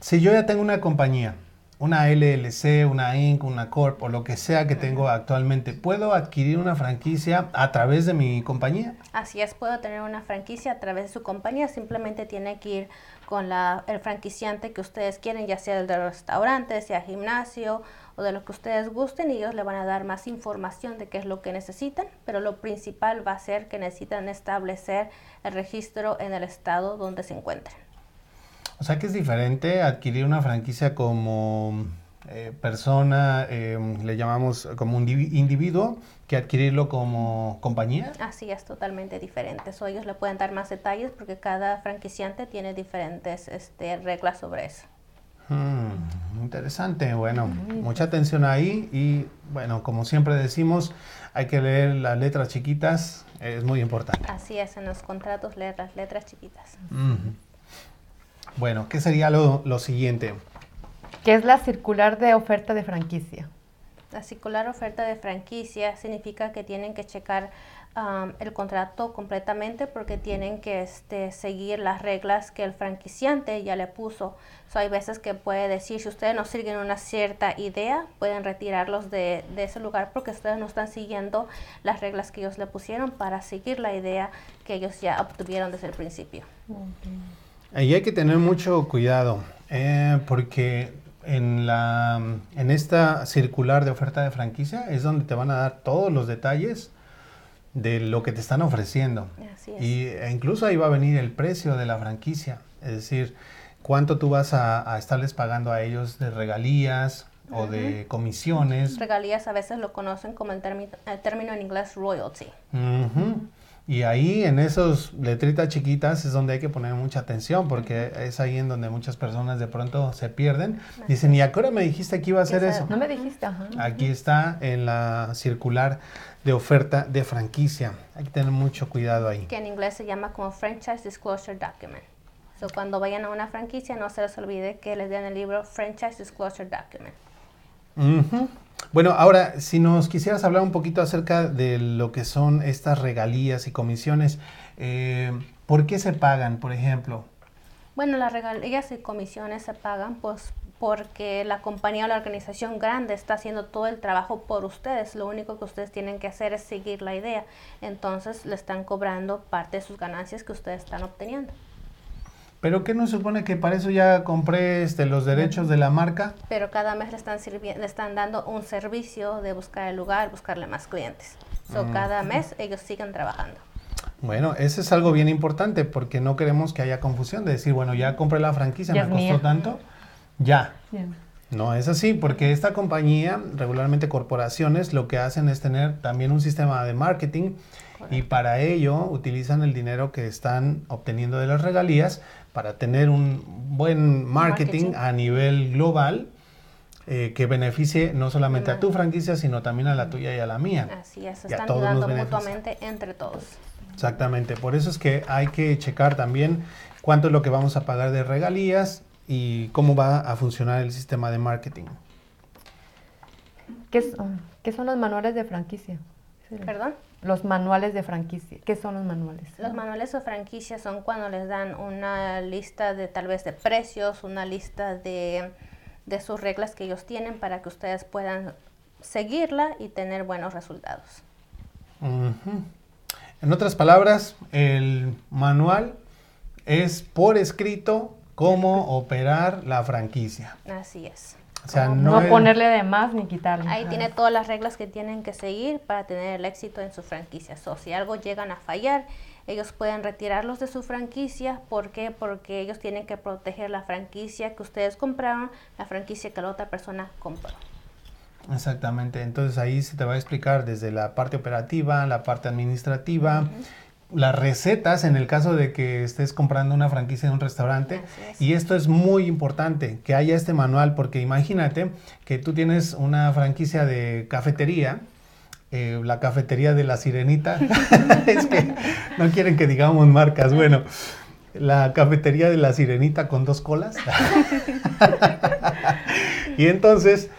si yo ya tengo una compañía, una LLC, una Inc., una Corp o lo que sea que tengo actualmente, ¿puedo adquirir una franquicia a través de mi compañía? Así es, puedo tener una franquicia a través de su compañía, simplemente tiene que ir con la, el franquiciante que ustedes quieren, ya sea el de restaurante, sea gimnasio o de lo que ustedes gusten y ellos le van a dar más información de qué es lo que necesitan, pero lo principal va a ser que necesitan establecer el registro en el estado donde se encuentren. O sea que es diferente adquirir una franquicia como eh, persona, eh, le llamamos como un indivi- individuo, que adquirirlo como compañía. Así es, totalmente diferente. So, ellos le pueden dar más detalles porque cada franquiciante tiene diferentes este, reglas sobre eso. Hmm, interesante, bueno, mucha atención ahí y bueno, como siempre decimos, hay que leer las letras chiquitas, es muy importante. Así es, en los contratos leer las letras chiquitas. Ujú. Bueno, ¿qué sería lo, lo siguiente? ¿Qué es la circular de oferta de franquicia? La circular oferta de franquicia significa que tienen que checar um, el contrato completamente porque tienen que este, seguir las reglas que el franquiciante ya le puso. So, hay veces que puede decir, si ustedes no siguen una cierta idea, pueden retirarlos de, de ese lugar porque ustedes no están siguiendo las reglas que ellos le pusieron para seguir la idea que ellos ya obtuvieron desde el principio. Ahí hay que tener mucho cuidado, eh, porque en, la, en esta circular de oferta de franquicia es donde te van a dar todos los detalles de lo que te están ofreciendo. Así es. Y e incluso ahí va a venir el precio de la franquicia. Es decir, cuánto tú vas a, a estarles pagando a ellos de regalías o de comisiones. Regalías a veces lo conocen como el, término, el término en inglés royalty. Ujú. Y ahí en esos letritas chiquitas es donde hay que poner mucha atención porque es ahí en donde muchas personas de pronto se pierden. Dicen, ¿y a qué hora me dijiste que iba a hacer eso? No me dijiste, ajá. Aquí está en la circular de oferta de franquicia. Hay que tener mucho cuidado ahí. que en inglés se llama como Franchise Disclosure Document. So, cuando vayan a una franquicia, no se les olvide que les den el libro Franchise Disclosure Document. Ujú. Bueno, ahora, si nos quisieras hablar un poquito acerca de lo que son estas regalías y comisiones, eh, ¿por qué se pagan, por ejemplo? Bueno, las regalías y comisiones se pagan pues porque la compañía o la organización grande está haciendo todo el trabajo por ustedes. Lo único que ustedes tienen que hacer es seguir la idea. Entonces le están cobrando parte de sus ganancias que ustedes están obteniendo. ¿Pero qué nos supone que para eso ya compré este, los derechos de la marca? Pero cada mes le están, le están dando un servicio de buscar el lugar, buscarle más clientes. So, cada mes ellos siguen trabajando. Bueno, eso es algo bien importante porque no queremos que haya confusión de decir, bueno, ya compré la franquicia, Ya me costó mía. tanto, ya. Bien. No es así, porque esta compañía, regularmente corporaciones, lo que hacen es tener también un sistema de marketing y para ello utilizan el dinero que están obteniendo de las regalías para tener un buen marketing, Marketing. a nivel global eh, que beneficie no solamente a tu franquicia, sino también a la tuya y a la mía. Así es, se están ayudando beneficia. mutuamente entre todos. Exactamente, por eso es que hay que checar también cuánto es lo que vamos a pagar de regalías y cómo va a funcionar el sistema de marketing. ¿Qué, son, ¿Qué son los manuales de franquicia? ¿Perdón? Los manuales de franquicia. ¿Qué son los manuales? Los manuales de franquicia son cuando les dan una lista de tal vez de precios, una lista de, de sus reglas que ellos tienen para que ustedes puedan seguirla y tener buenos resultados. En otras palabras, el manual es por escrito cómo operar la franquicia. Así es. O sea, No, no, es- ponerle de más ni quitarle. Ahí tiene todas las reglas que tienen que seguir para tener el éxito en su franquicia. So, si algo llegan a fallar, ellos pueden retirarlos de su franquicia. ¿Por qué? Porque ellos tienen que proteger la franquicia que ustedes compraron, la franquicia que la otra persona compró. Exactamente, entonces ahí se te va a explicar desde la parte operativa, la parte administrativa, las recetas en el caso de que estés comprando una franquicia de un restaurante. Es. Y esto es muy importante, que haya este manual, porque imagínate que tú tienes una franquicia de cafetería, eh, la cafetería de la sirenita, es que no quieren que digamos marcas, bueno, la cafetería de la sirenita con dos colas. y entonces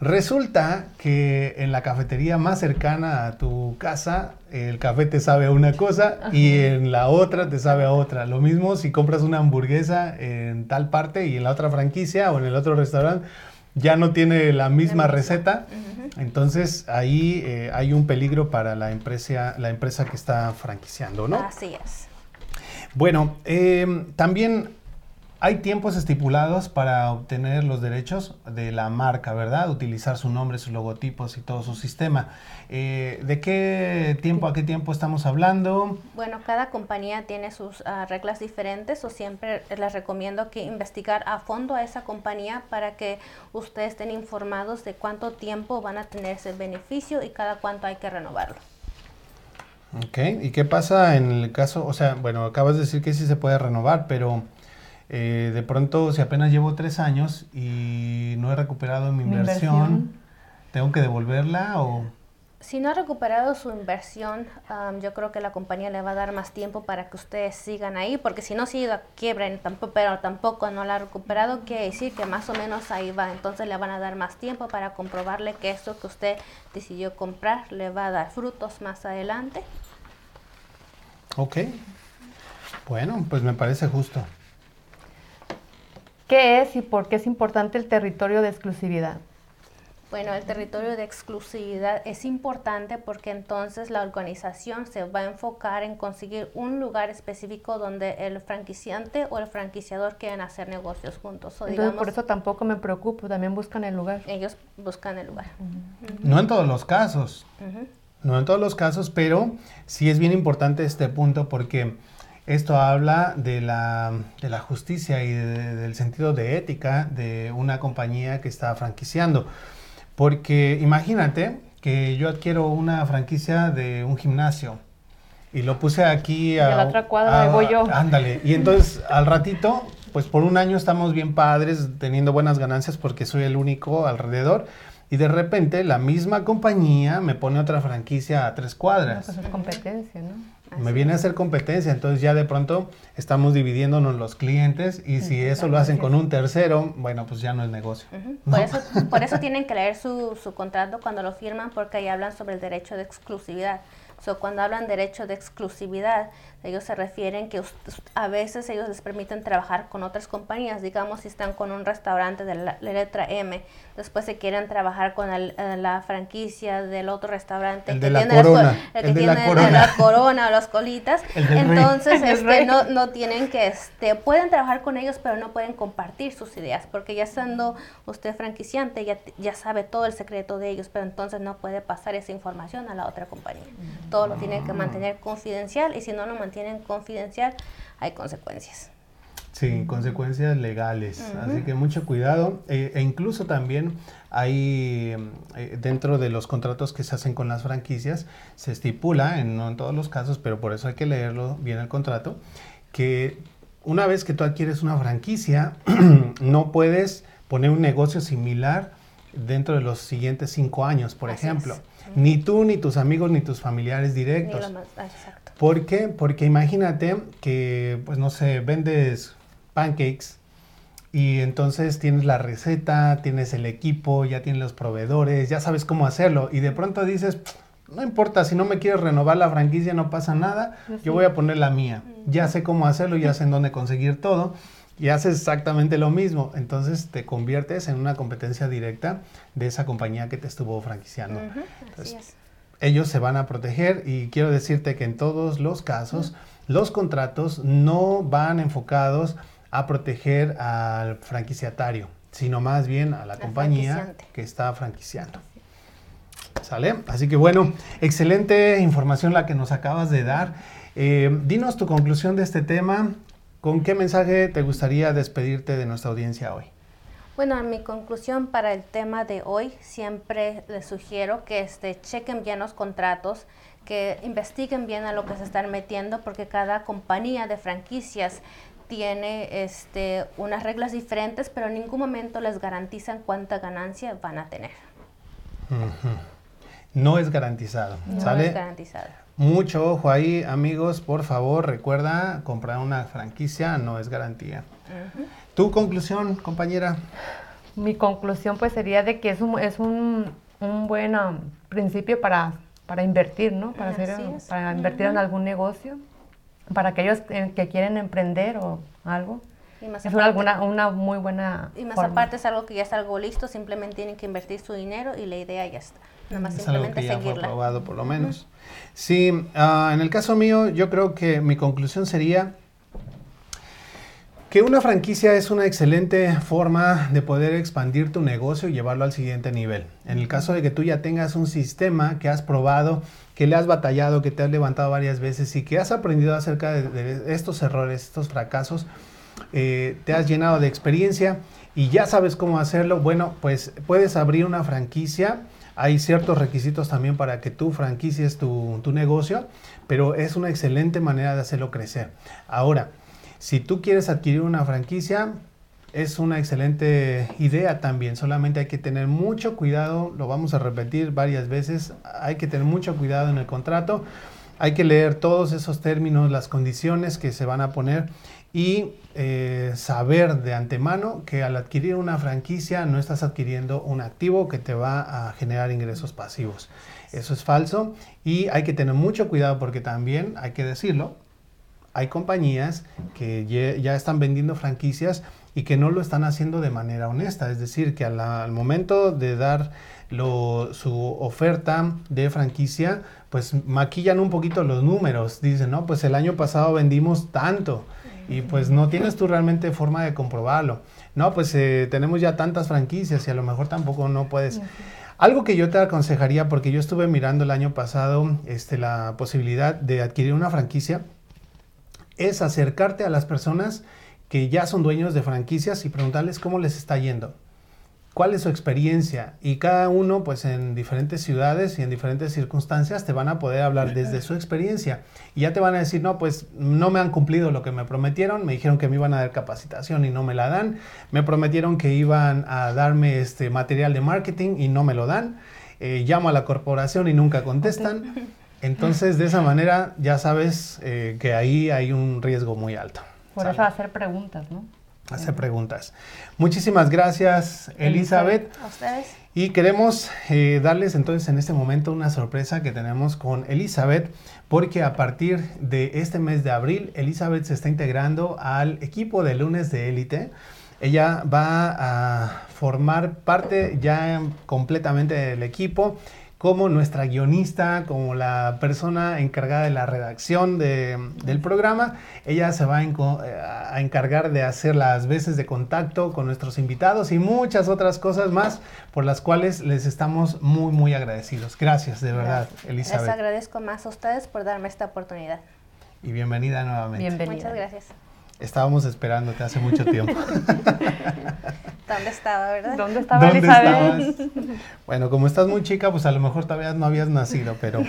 resulta que en la cafetería más cercana a tu casa el café te sabe a una cosa y en la otra te sabe a otra. Lo mismo si compras una hamburguesa en tal parte y en la otra franquicia o en el otro restaurante ya no tiene la misma misma. receta. Entonces ahí eh, hay un peligro para la empresa, la empresa que está franquiciando, ¿no? Así es. Bueno, eh, también hay tiempos estipulados para obtener los derechos de la marca, ¿verdad? Utilizar su nombre, sus logotipos y todo su sistema. Eh, ¿De qué tiempo a qué tiempo estamos hablando? Bueno, cada compañía tiene sus ah, reglas diferentes o siempre les recomiendo que investigar a fondo a esa compañía para que ustedes estén informados de cuánto tiempo van a tener ese beneficio y cada cuánto hay que renovarlo. Ok, ¿y qué pasa en el caso? O sea, bueno, acabas de decir que sí se puede renovar, pero eh, de pronto si apenas llevo tres años y no he recuperado mi Mi inversión, inversión. ¿tengo que devolverla o...? Si no ha recuperado su inversión, am, yo creo que la compañía le va a dar más tiempo para que ustedes sigan ahí, porque si no ido a quiebra, tampoco, pero tampoco no la ha recuperado, quiere decir que más o menos ahí va. Entonces le van a dar más tiempo para comprobarle que eso que usted decidió comprar le va a dar frutos más adelante. Ok. Bueno, pues me parece justo. ¿Qué es y por qué es importante el territorio de exclusividad? Bueno, el territorio de exclusividad es importante porque entonces la organización se va a enfocar en conseguir un lugar específico donde el franquiciante o el franquiciador quieren hacer negocios juntos. O Entonces, digamos, por eso tampoco me preocupo, también buscan el lugar. ellos buscan el lugar. No en todos los casos. No en todos los casos, pero sí es bien importante este punto porque Esto habla de la, de la justicia y de- del sentido de ética de una compañía que está franquiciando. Porque imagínate que yo adquiero una franquicia de un gimnasio y lo puse aquí a la otra cuadra ahí voy yo. Ándale. Y entonces al ratito, pues por un año estamos bien padres, teniendo buenas ganancias porque soy el único alrededor. Y de repente la misma compañía me pone otra franquicia a tres cuadras. pues es competencia, ¿no? Me viene a hacer competencia, entonces ya de pronto estamos dividiéndonos los clientes y si eso lo hacen con un tercero, bueno, pues ya no es negocio. Por, eso, por eso tienen que leer su, su contrato cuando lo firman porque ahí hablan sobre el derecho de exclusividad. So, cuando hablan derecho de exclusividad, ellos se refieren que a veces ellos les permiten trabajar con otras compañías. Digamos, si están con un restaurante de la, la letra M, después se quieren trabajar con el- eh, la franquicia del otro restaurante. El que de la tiene las corona, el que el de la tiene corona. la corona o las colitas. Entonces, este, no, no tienen que, este, pueden trabajar con ellos, pero no pueden compartir sus ideas, porque ya siendo usted franquiciante, ya, ya sabe todo el secreto de ellos, pero entonces no puede pasar esa información a la otra compañía. Todo lo tienen que mantener confidencial y si no lo mantienen confidencial, hay consecuencias. Sí, consecuencias legales. Así que mucho cuidado. Eh, e incluso también hay, eh, dentro de los contratos que se hacen con las franquicias, se estipula, en, no en todos los casos, pero por eso hay que leerlo bien el contrato, que una vez que tú adquieres una franquicia, no puedes poner un negocio similar dentro de los siguientes cinco años, por Así ejemplo. es. Ni tú, ni tus amigos, ni tus familiares directos. más- ah. ¿Por qué? Porque imagínate que, pues no sé, vendes pancakes y entonces tienes la receta, tienes el equipo, ya tienes los proveedores, ya sabes cómo hacerlo y de pronto dices, no importa, si no me quieres renovar la franquicia no pasa nada, yo voy a poner la mía, ya sé cómo hacerlo, ya sé en dónde conseguir todo y haces exactamente lo mismo, entonces te conviertes en una competencia directa de esa compañía que te estuvo franquiciando. Entonces, así es. Ellos se van a proteger y quiero decirte que en todos los casos los contratos no van enfocados a proteger al franquiciatario, sino más bien a la compañía que está franquiciando. ¿Sale? Así que bueno, excelente información la que nos acabas de dar. Eh, dinos tu conclusión de este tema. ¿Con qué mensaje te gustaría despedirte de nuestra audiencia hoy? Bueno, en mi conclusión para el tema de hoy, siempre les sugiero que este, chequen bien los contratos, que investiguen bien a lo que se están metiendo, porque cada compañía de franquicias tiene este, unas reglas diferentes, pero en ningún momento les garantizan cuánta ganancia van a tener. No es garantizado. No ¿Sale? es garantizado. Mucho ojo ahí, amigos, por favor, recuerda, comprar una franquicia no es garantía. ¿Tu conclusión, compañera? Mi conclusión pues sería de que es un, es un, un buen um, principio para, para invertir, ¿no? Para, hacer, es. para invertir en algún negocio, para aquellos que quieren emprender o algo. Y más Es una, aparte- alguna, una muy buena Y más forma. aparte es algo que ya está algo listo, simplemente tienen que invertir su dinero y la idea ya está. Nada más Es algo simplemente que ya fue seguirla. aprobado por lo menos. Sí, ah, en el caso mío, yo creo que mi conclusión sería que una franquicia es una excelente forma de poder expandir tu negocio y llevarlo al siguiente nivel. En el caso de que tú ya tengas un sistema que has probado, que le has batallado, que te has levantado varias veces y que has aprendido acerca de, estos errores, estos fracasos, eh, te has llenado de experiencia y ya sabes cómo hacerlo, bueno, pues puedes abrir una franquicia. Hay ciertos requisitos también para que tú franquicies tu, tu negocio, pero es una excelente manera de hacerlo crecer. Ahora, si tú quieres adquirir una franquicia, es una excelente idea también. Solamente hay que tener mucho cuidado, lo vamos a repetir varias veces, hay que tener mucho cuidado en el contrato, hay que leer todos esos términos, las condiciones que se van a poner y eh, saber de antemano que al adquirir una franquicia no estás adquiriendo un activo que te va a generar ingresos pasivos. Eso es falso y hay que tener mucho cuidado porque también hay que decirlo, hay compañías que ya están vendiendo franquicias y que no lo están haciendo de manera honesta. Es decir, que al momento de dar lo- su oferta de franquicia, pues maquillan un poquito los números. Dicen, no, pues el año pasado vendimos tanto. Y pues no tienes tú realmente forma de comprobarlo. No, pues eh, tenemos ya tantas franquicias y a lo mejor tampoco no puedes. Algo que yo te aconsejaría, porque yo estuve mirando el año pasado este, la posibilidad de adquirir una franquicia es acercarte a las personas que ya son dueños de franquicias y preguntarles cómo les está yendo. Cuál es su experiencia y cada uno pues en diferentes ciudades y en diferentes circunstancias te van a poder hablar desde su experiencia. Y ya te van a decir no pues no me han cumplido lo que me prometieron me dijeron que me iban a dar capacitación y no me la dan me prometieron que iban a darme este material de marketing y no me lo dan eh, llamo a la corporación y nunca contestan entonces de esa manera ya sabes eh, que ahí hay un riesgo muy alto por eso hacer preguntas no hacer preguntas. Muchísimas gracias, Elizabeth. A ustedes. Y queremos eh, darles entonces en este momento una sorpresa que tenemos con Elizabeth, porque a partir de este mes de abril, Elizabeth se está integrando al equipo de lunes de élite. Ella va a formar parte ya completamente del equipo como nuestra guionista, como la persona encargada de la redacción del programa. Ella se va a, encargar de hacer las veces de contacto con nuestros invitados y muchas otras cosas más por las cuales les estamos muy, muy agradecidos. Gracias, de verdad, Elizabeth. Les agradezco más a ustedes por darme esta oportunidad. Y bienvenida nuevamente. Bienvenida. Muchas gracias. Estábamos esperándote hace mucho tiempo. ¿Dónde estaba, verdad? ¿Dónde estaba Elizabeth? Bueno, como estás muy chica, pues a lo mejor todavía no habías nacido, pero...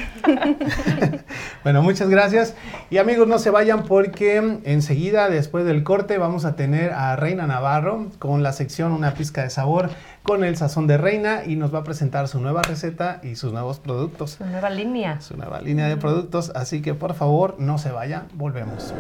bueno, muchas gracias. Y amigos, no se vayan porque enseguida, después del corte, vamos a tener a Reina Navarro con la sección Una pizca de sabor con el sazón de Reina y nos va a presentar su nueva receta y sus nuevos productos. Su nueva línea. Su nueva línea de productos. Así que por favor, no se vayan. Volvemos.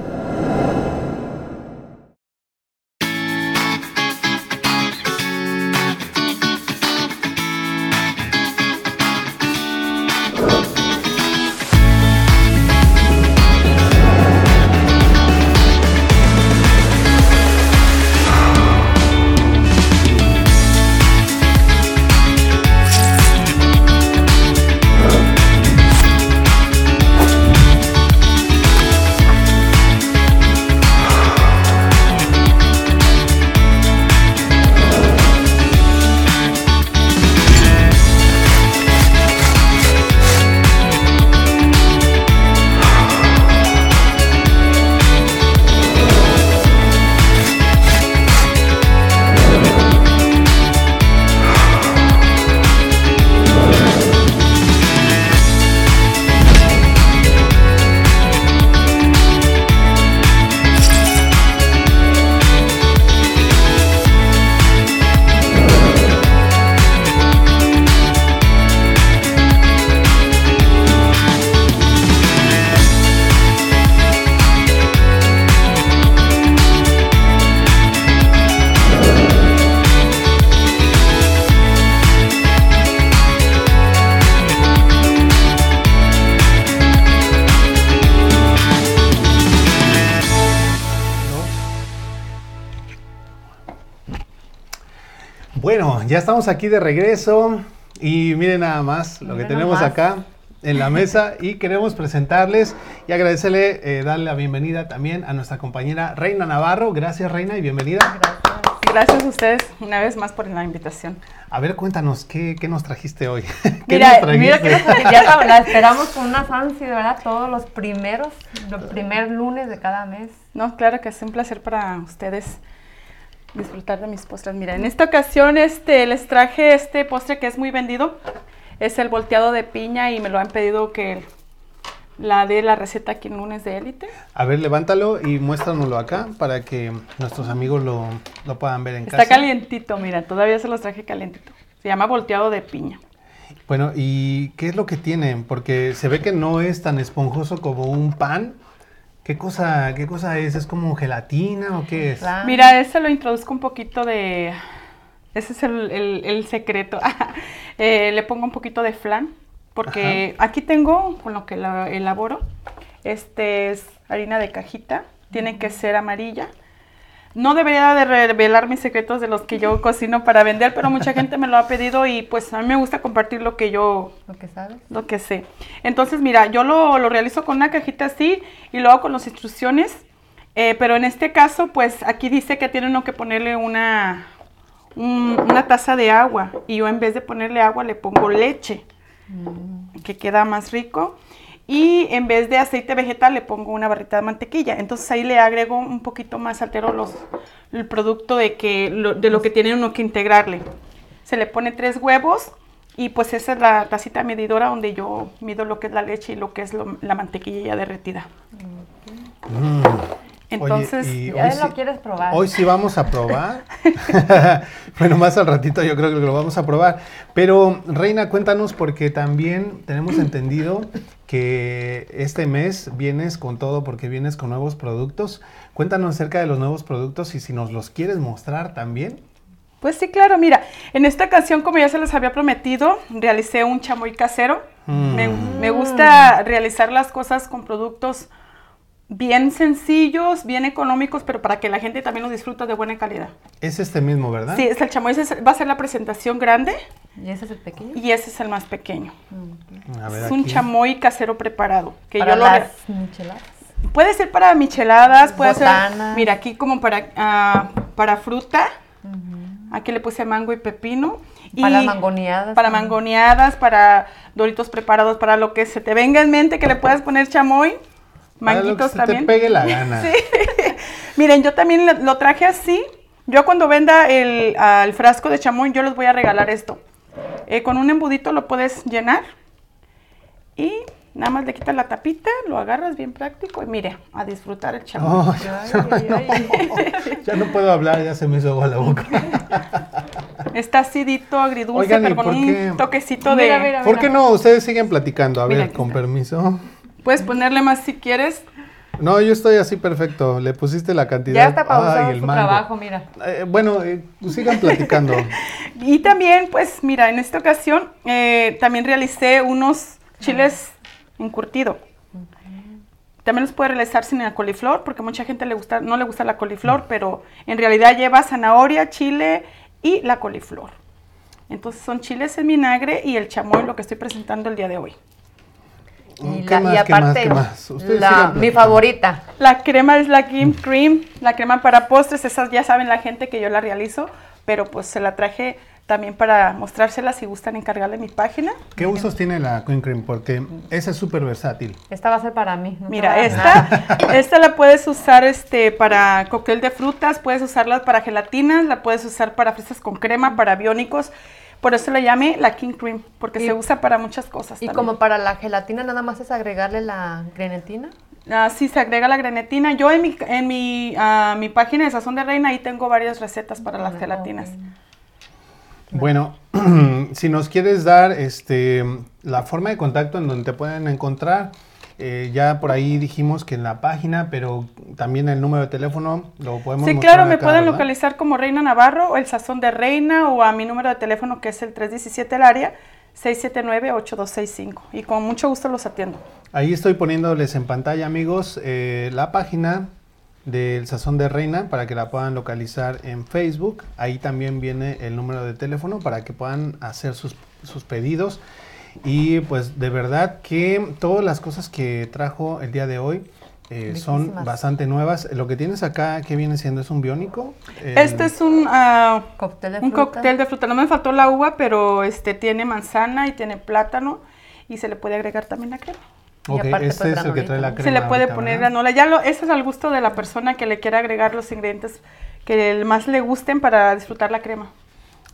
Ya estamos aquí de regreso y miren nada más lo que tenemos acá en la mesa y queremos presentarles y agradecerle, eh, darle la bienvenida también a nuestra compañera Reina Navarro. Gracias Reina y bienvenida. Gracias. Gracias a ustedes una vez más por la invitación. A ver, cuéntanos, ¿qué, qué nos trajiste hoy? ¿Qué mira, nos mira que ya la esperamos con una ansia, de verdad, todos los primeros, los primer lunes de cada mes. No, claro que es un placer para ustedes disfrutar de mis postres. Mira, en esta ocasión este, les traje este postre que es muy vendido. Es el volteado de piña y me lo han pedido que la dé la receta aquí en Lunes de Élite. A ver, levántalo y muéstranoslo acá para que nuestros amigos lo, lo puedan ver en casa. Está calientito, mira, todavía se los traje calientito. Se llama volteado de piña. Bueno, ¿y qué es lo que tienen? Porque se ve que no es tan esponjoso como un pan, ¿Qué cosa, ¿Qué cosa es? ¿Es como gelatina o qué es? Mira, ese lo introduzco un poquito de... Ese es el, secreto. Eh, le pongo un poquito de flan, porque aquí tengo, con lo que lo elaboro, este es harina de cajita, tiene que ser amarilla. No debería de revelar mis secretos de los que yo cocino para vender, pero mucha gente me lo ha pedido y pues a mí me gusta compartir lo que yo... Lo que sabes. Lo que sé. Entonces, mira, yo lo, realizo con una cajita así y luego con las instrucciones. Eh, pero en este caso, pues aquí dice que tiene uno que ponerle una, una taza de agua. Y yo en vez de ponerle agua le pongo leche, mm. que queda más rico. Y en vez de aceite vegetal le pongo una barrita de mantequilla. Entonces ahí le agrego un poquito más, altero los, el producto de, que, lo, de lo que tiene uno que integrarle. Se le pone tres huevos y pues esa es la tacita medidora donde yo mido lo que es la leche y lo que es lo- la mantequilla ya derretida. Mm. Entonces, Oye, Ya hoy lo sí- quieres probar. Hoy sí vamos a probar. bueno, más al ratito yo creo que lo vamos a probar. Pero, Reina, cuéntanos porque también tenemos entendido que este mes vienes con todo porque vienes con nuevos productos. Cuéntanos acerca de los nuevos productos y si nos los quieres mostrar también. Pues sí, claro, mira, en esta ocasión, como ya se les había prometido, realicé un chamoy casero. Mm. Me, me gusta realizar las cosas con productos bien sencillos, bien económicos, pero para que la gente también lo disfrute de buena calidad. Es este mismo, ¿verdad? Sí, es el chamoy ese es- va a ser la presentación grande ¿Y ese es el pequeño? y ese es el más pequeño. A ver, es un aquí. chamoy casero preparado. Que Para yo lo las re- micheladas. Puede ser para micheladas, puede Botanas. ser, mira, aquí como para, ah, para fruta. Aquí le puse mango y pepino. Para y las mangoneadas Para también. mangoneadas, para doritos preparados, para lo que se te venga en mente que le puedas poner chamoy. Que Manguitos se también. te pegue la gana. Miren, yo también lo, lo traje así. Yo cuando venda el, frasco de chamoy, yo les voy a regalar esto. Eh, con un embudito lo puedes llenar y nada más le quitas la tapita, lo agarras bien práctico y mire, a disfrutar el chamoy. Oh, ya, ya no puedo hablar, ya se me hizo agua la boca. Está acidito, agridulce, Oigan, ¿y pero con por un qué? toquecito Mira, de... mira. ¿Por qué no? Ustedes siguen platicando. A Mira, ver, con está. permiso. Puedes ponerle más si quieres. No, yo estoy así perfecto. Le pusiste la cantidad. Ya está pausado Ay, el su mango. trabajo, mira. Eh, bueno, eh, sigan platicando. Y también, pues mira, en esta ocasión eh, también realicé unos chiles encurtido. También los puede realizar sin la coliflor, porque mucha gente le gusta, no le gusta la coliflor, pero en realidad lleva zanahoria, chile y la coliflor. Entonces son chiles en vinagre y el chamoy, lo que estoy presentando el día de hoy. Y, ¿Qué la- más, y qué más, aparte, qué más? Ustedes la- mi favorita. La crema es la Kim Cream, la crema para postres, esas ya saben la gente que yo la realizo, pero pues se la traje también para mostrárselas si gustan encargarle mi página. ¿Qué usos tiene la Queen Cream? Porque esa es súper versátil. Esta va a ser para mí. no Mira, esta, esta la puedes usar este para cóctel de frutas, puedes usarla para gelatinas, la puedes usar para fresas con crema, para biónicos. Por eso le llamé la King Cream, porque Y- se usa para muchas cosas. Y también. como para la gelatina nada más es agregarle la grenetina. Ah, sí, se agrega la grenetina. Yo en mi, en mi, ah, mi página de Sazón de Reina ahí tengo varias recetas para las Ah, gelatinas. Bueno, si nos quieres dar este, la forma de contacto en donde te pueden encontrar, eh, ya por ahí dijimos que en la página, pero también el número de teléfono lo podemos Sí, claro, me acá, pueden ¿verdad? localizar como Reina Navarro o el Sazón de Reina o a mi número de teléfono que es el 317 el área 679-8265 y con mucho gusto los atiendo. Ahí estoy poniéndoles en pantalla, amigos, eh, la página del Sazón de Reina para que la puedan localizar en Facebook. Ahí también viene el número de teléfono para que puedan hacer sus, sus pedidos. Y pues de verdad que todas las cosas que trajo el día de hoy eh, son bastante nuevas. Lo que tienes acá, ¿qué viene siendo? ¿Es un biónico? Este es un, ah, Cóctel de un fruta. cóctel de fruta. No me faltó la uva, pero este tiene manzana y tiene plátano y se le puede agregar también la crema. Y Ok, aparte, este pues, es el que trae la crema. se le puede ahorita, poner ¿verdad? granola. Ya lo, eso es al gusto de la persona que le quiera agregar los ingredientes que más le gusten para disfrutar la crema.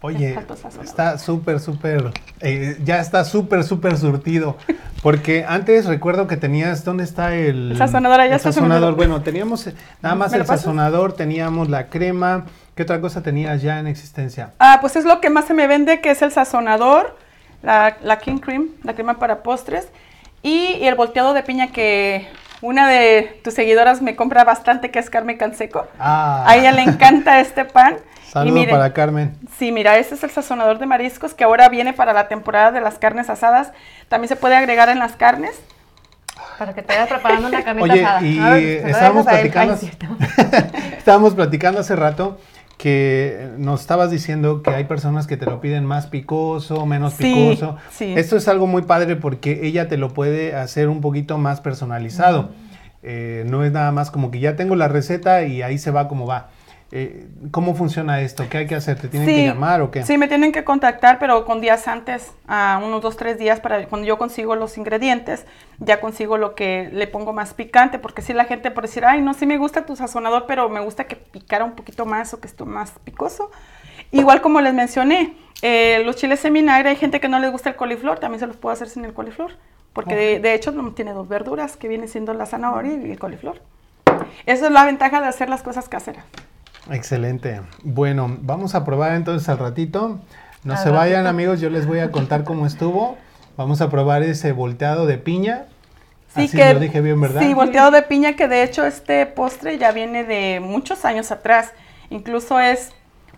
Oye, está súper, súper, eh, ya está súper, súper surtido. Porque antes recuerdo que tenías, ¿dónde está el, El sazonador, allá el está, sazonador? Bueno, teníamos eh, nada más ¿Me el pasas? sazonador, teníamos la crema. ¿Qué otra cosa tenías ya en existencia? Ah, pues es lo que más se me vende, que es el sazonador, la, la King Cream, la crema para postres, y, y el volteado de piña que una de tus seguidoras me compra bastante, que es Carmen Canseco. Ah, A ella le encanta este pan. y saludo miren, para Carmen. Sí, mira, este es el sazonador de mariscos que ahora viene para la temporada de las carnes asadas. También se puede agregar en las carnes. Para que te vayas preparando una carnita Oye, asada. y estábamos platicando, Ay, sí. estábamos platicando hace rato que nos estabas diciendo que hay personas que te lo piden más picoso, menos Sí, picoso. sí. Esto es algo muy padre porque ella te lo puede hacer un poquito más personalizado. Eh, no es nada más como que ya tengo la receta y ahí se va como va. Eh, ¿cómo funciona esto? ¿Qué hay que hacer? ¿Te tienen Sí, que llamar o qué? Sí, me tienen que contactar, pero con días antes, a unos dos, tres días, para cuando yo consigo los ingredientes, ya consigo lo que le pongo más picante, porque si la gente por decir, ay, no, sí me gusta tu sazonador, pero me gusta que picara un poquito más o que esté más picoso. Igual como les mencioné, eh, los chiles en vinagre, hay gente que no les gusta el coliflor, también se los puedo hacer sin el coliflor, porque de, de hecho tiene dos verduras, que viene siendo la zanahoria y el coliflor. Esa es la ventaja de hacer las cosas caseras. Excelente. Bueno, vamos a probar entonces al ratito. No Al se vayan amigos, yo les voy a contar cómo estuvo. Vamos a probar ese volteado de piña. Así lo dije bien, ¿verdad? Sí, volteado de piña, que de hecho este postre ya viene de muchos años atrás. Incluso es,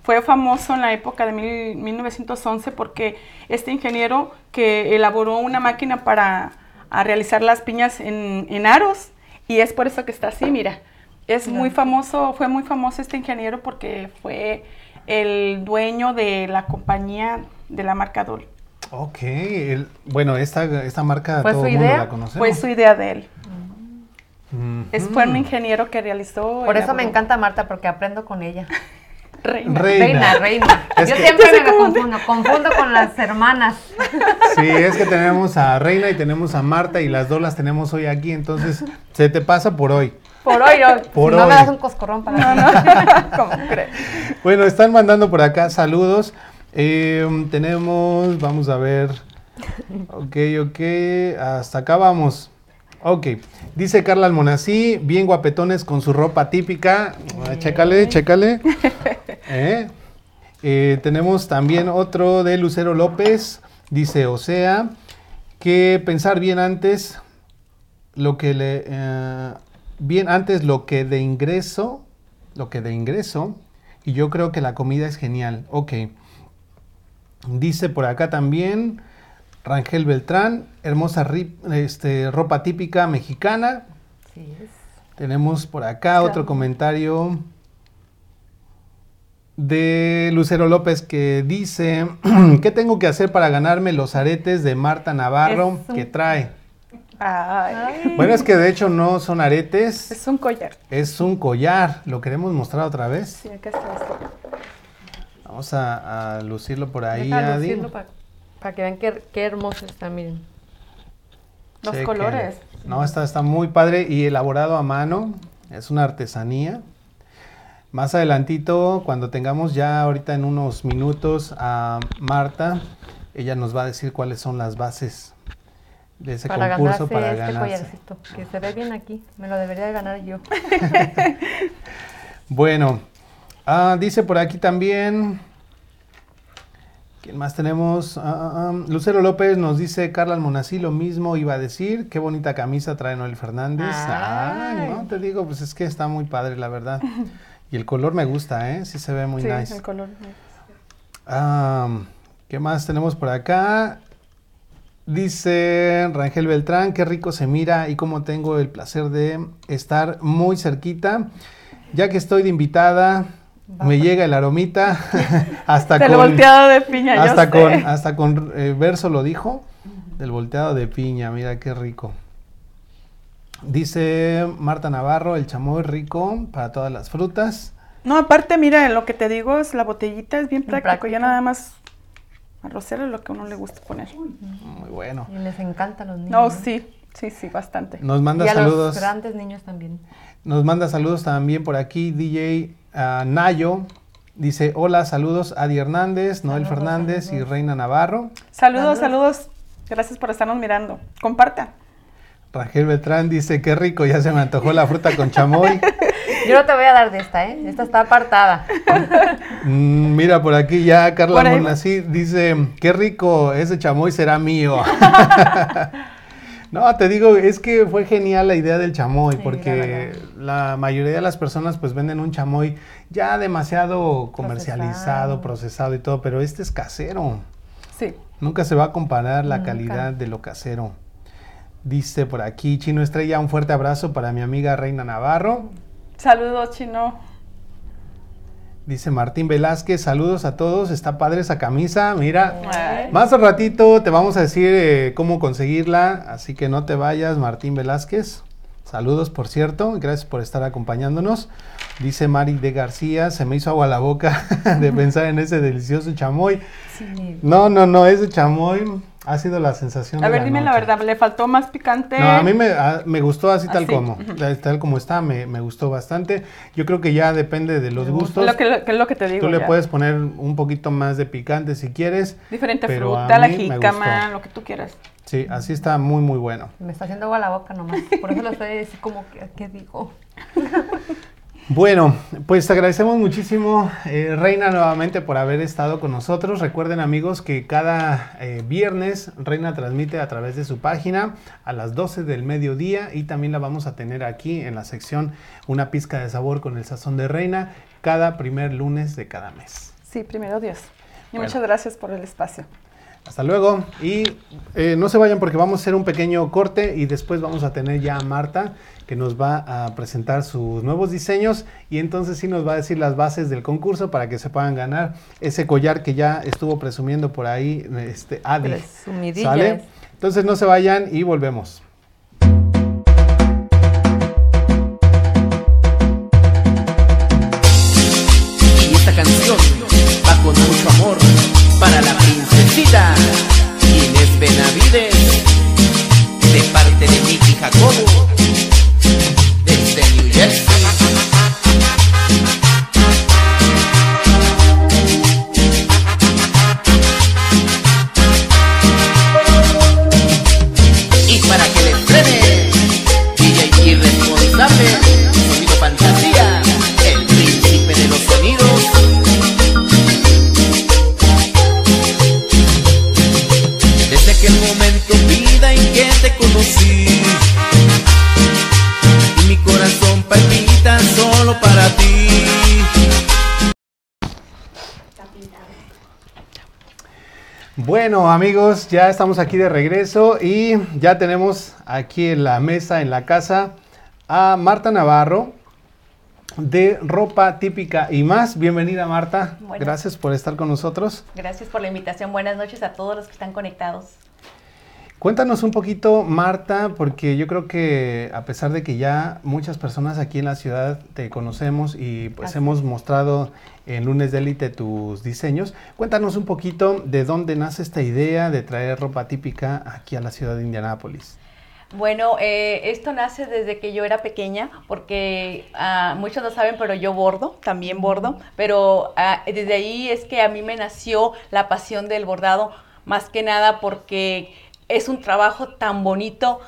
fue famoso en la época de mil- 1911 porque este ingeniero que elaboró una máquina para a realizar las piñas en, en aros y es por eso que está así, mira. Es muy famoso, fue muy famoso este ingeniero porque fue el dueño de la compañía de la marca Dole. Ok, el- bueno, esta, esta marca ¿Fue todo su el mundo idea? la conoce. Fue su idea de él. Mm. Es, fue un ingeniero que realizó. Por eso me encanta Marta, porque aprendo con ella. Reina. Reina. Reina, reina. Es Yo que- siempre me cómo- confundo, confundo con las hermanas. Sí, es que tenemos a Reina y tenemos a Marta y las dos las tenemos hoy aquí, entonces se te pasa por hoy. Por hoy, no, Por no hoy. me das un coscorrón para No, no, ¿cómo crees? Bueno, están mandando por acá saludos. Eh, tenemos, vamos a ver. Ok, ok, hasta acá vamos. Ok, dice Carla Almonací, bien guapetones con su ropa típica. Ah, Chécale, chécale. ¿Eh? Eh, tenemos también otro de Lucero López, dice, o sea, que pensar bien antes lo que le... bien antes lo que de ingreso, lo que de ingreso, y yo creo que la comida es genial. Ok. Dice por acá también Rangel Beltrán, hermosa este, ropa típica mexicana. Sí, es. Tenemos por acá otro comentario de Lucero López que dice, ¿qué tengo que hacer para ganarme los aretes de Marta Navarro un- que trae? Ay, Bueno, es que de hecho no son aretes, es un collar. es un collar. ¿Lo queremos mostrar otra vez? Sí, acá está esto. Vamos a, a lucirlo por ahí, Deja Adi. lucirlo para que vean qué, qué hermoso está, miren. Los Chequen. colores. No, está, está muy padre y elaborado a mano. Es una artesanía. Más adelantito, cuando tengamos ya ahorita en unos minutos a Marta, ella nos va a decir cuáles son las bases de ese para concurso ganarse para este ganarse. collarcito, que se ve bien aquí. Me lo debería de ganar yo. Bueno, ah, dice por aquí también. ¿Quién más tenemos? Ah, ah, Lucero López nos dice, Carla Almonací, lo mismo iba a decir. Qué bonita camisa trae Noel Fernández. Ay, Ay. no, te digo, pues es que está muy padre, la verdad. Y el color me gusta, ¿eh? Sí se ve muy sí, nice. el color. ¿Qué más tenemos por acá? Dice Rangel Beltrán, qué rico se mira y cómo tengo el placer de estar muy cerquita. Ya que estoy de invitada, me llega el aromita hasta Del con volteado de piña, yo hasta sé. con hasta con eh, verso lo dijo del volteado de piña, mira qué rico. Dice Marta Navarro, el chamoy rico para todas las frutas. No, aparte, mira, lo que te digo es la botellita es bien práctico. práctico. Ya nada más arrocero es lo que a uno le gusta poner. Muy bueno. Y les encanta a los niños. No, sí, sí, sí, bastante. Nos manda y a saludos. los grandes niños también. Nos manda saludos también por aquí DJ ah, Nayo. Dice, hola, saludos Adi Hernández, Noel Saludos, Fernández y. Reina Navarro. Saludos, Saludos. saludos. Gracias por estarnos mirando. Compartan. Rangel Beltrán dice, qué rico, ya se me antojó la fruta con chamoy. Yo no te voy a dar de esta, ¿eh? Esta está apartada. Mm, mira, por aquí ya Carla. Monasí dice, qué rico, ese chamoy será mío. no, te digo, es que fue genial la idea del chamoy, Sí, porque la, mayoría de las personas pues venden un chamoy ya demasiado comercializado, Procesado. procesado y todo, pero este es casero. Sí. Nunca se va a comparar la Nunca. calidad de lo casero. Dice por aquí Chino Estrella, un fuerte abrazo para mi amiga Reina Navarro. Saludos, chino. Dice Martín Velázquez, saludos a todos, está padre esa camisa, mira. Ay. Más al ratito te vamos a decir eh, cómo conseguirla, así que no te vayas, Martín Velázquez. Saludos, por cierto, gracias por estar acompañándonos. Dice Mari de García, se me hizo agua la boca de pensar en ese delicioso chamoy. No, no, no, ese chamoy ha sido la sensación. A de ver, la dime la noche. verdad, ¿le faltó más picante? No, a mí me, a- me gustó así tal Así, como, tal como está, me, me gustó bastante. Yo creo que ya depende de los gustos. Lo que, lo, que es lo que te digo. Tú le ya. puedes poner un poquito más de picante si quieres. Diferente pero fruta, la jícama, lo que tú quieras. Sí, así está muy, muy bueno. Me está haciendo agua la boca nomás. Por eso lo estoy así como que, ¿qué digo? Bueno, pues te agradecemos muchísimo, eh, Reina, nuevamente por haber estado con nosotros. Recuerden, amigos, que cada eh, viernes Reina transmite a través de su página a las 12 del mediodía y también la vamos a tener aquí en la sección Una pizca de sabor con el sazón de Reina cada primer lunes de cada mes. Sí, primero Dios. Y Bueno. muchas gracias por el espacio. Hasta luego y eh, no se vayan porque vamos a hacer un pequeño corte y después vamos a tener ya a Marta que nos va a presentar sus nuevos diseños y entonces sí nos va a decir las bases del concurso para que se puedan ganar ese collar que ya estuvo presumiendo por ahí este Adi. ¿Sale? Entonces no se vayan y volvemos. Bueno amigos, ya estamos aquí de regreso y ya tenemos aquí en la mesa, en la casa, a Marta Navarro de ropa típica y más. Bienvenida Marta, gracias por estar con nosotros. Gracias por la invitación. Buenas noches a todos los que están conectados. Cuéntanos un poquito, Marta, porque yo creo que a pesar de que ya muchas personas aquí en la ciudad te conocemos y pues Así hemos mostrado en Lunes de Élite tus diseños, cuéntanos un poquito de dónde nace esta idea de traer ropa típica aquí a la ciudad de Indianápolis. Bueno, eh, esto nace desde que yo era pequeña, porque ah, muchos no saben, pero yo bordo, también bordo, pero ah, desde ahí es que a mí me nació la pasión del bordado, más que nada porque es un trabajo tan bonito,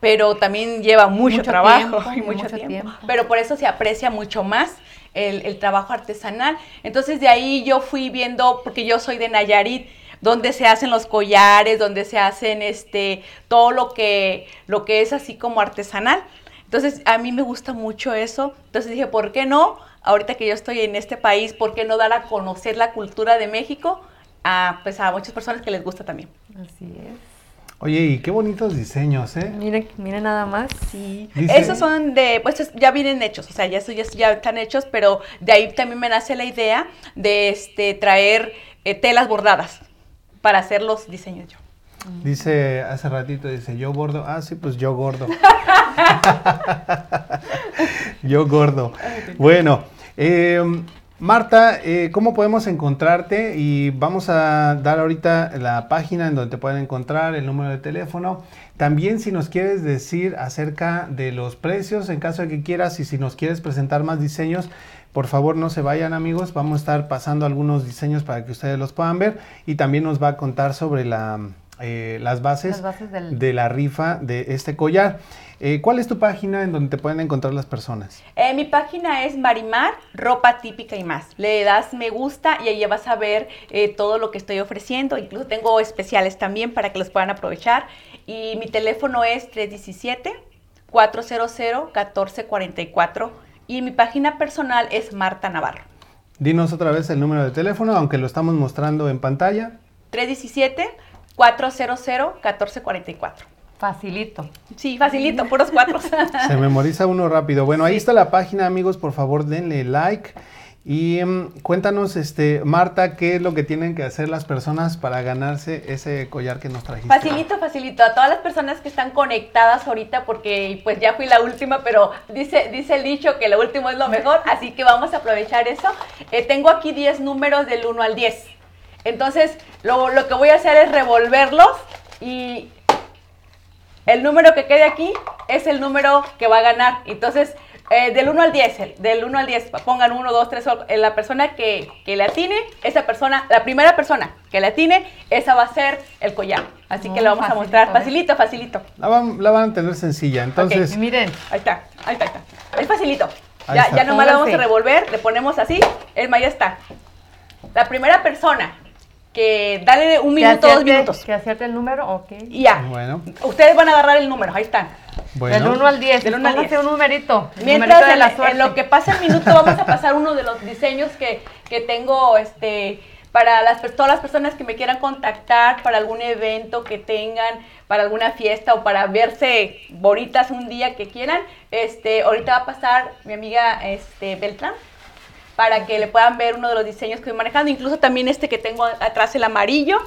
pero también lleva mucho, Mucho trabajo tiempo, y mucho, mucho tiempo. tiempo. Pero por eso se aprecia mucho más el, el trabajo artesanal. Entonces de ahí yo fui viendo, porque yo soy de Nayarit, donde se hacen los collares, donde se hacen este todo lo que lo que es así como artesanal. Entonces a mí me gusta mucho eso. Entonces dije, ¿por qué no? Ahorita que yo estoy en este país, ¿por qué no dar a conocer la cultura de México a pues a muchas personas que les gusta también? Así es. Oye, y qué bonitos diseños, ¿eh? Miren, miren nada más. Sí. Dice- Esos son de, pues es- ya vienen hechos, o sea, ya, eso ya, ya están hechos, pero de ahí también me nace la idea de este traer eh, telas bordadas para hacer los diseños yo. Dice hace ratito, dice yo gordo. Ah, sí, pues yo gordo. yo gordo. Bueno, eh, Marta, eh, ¿cómo podemos encontrarte? Y vamos a dar ahorita la página en donde te pueden encontrar, el número de teléfono. También si nos quieres decir acerca de los precios, en caso de que quieras, y si nos quieres presentar más diseños, por favor no se vayan amigos, vamos a estar pasando algunos diseños para que ustedes los puedan ver y también nos va a contar sobre la, eh, las bases, Las bases del- de la rifa de este collar. Eh, ¿Cuál es tu página en donde te pueden encontrar las personas? Eh, mi página es Marimar, ropa típica y más. Le das me gusta y ahí vas a ver eh, todo lo que estoy ofreciendo. Incluso tengo especiales también para que los puedan aprovechar. Y mi teléfono es 317-400-1444. Y mi página personal es Marta Navarro. Dinos otra vez el número de teléfono, aunque lo estamos mostrando en pantalla. 317-400-1444. Facilito. Sí, facilito, puros cuatro. Se memoriza uno rápido. Bueno, ahí está la página, amigos. Por favor, denle like Y mm, cuéntanos, este, Marta, qué es lo que tienen que hacer las personas para ganarse ese collar que nos trajiste. Facilito, facilito. A todas las personas que están conectadas ahorita, porque pues ya fui la última, pero dice, dice el dicho que lo último es lo mejor, así que vamos a aprovechar eso. Eh, tengo aquí 10 números del 1 al 10. Entonces, lo, lo que voy a hacer es revolverlos y el número que quede aquí es el número que va a ganar. Entonces, eh, del 1 al 10, del 1 al 10, pongan 1, 2, 3, la persona que, que le atine, esa persona, la primera persona que le atine, esa va a ser el collar. Así que Oh, lo vamos a facilito, mostrar, ¿eh? facilito, facilito. La van, la van a tener sencilla, entonces, Miren, Ahí está, ahí está, ahí está. Es facilito. Ahí Ya, está. ya nomás lo vamos a revolver, le ponemos así, es más, ya está. La primera persona que dale un minuto, dos minutos. Que acierte el número, ok. Y ya. bueno, Ustedes van a agarrar el número, ahí están. bueno. Del 1 al 10. Del uno al Póngase 10. un numerito. el Mientras numerito de en, lo que pasa el minuto vamos a pasar uno de los diseños que, que tengo este para las per- todas las personas que me quieran contactar para algún evento que tengan, para alguna fiesta o para verse bonitas un día que quieran. Este, ahorita va a pasar mi amiga este Beltrán para que le puedan ver uno de los diseños que estoy manejando, incluso también este que tengo atrás el amarillo.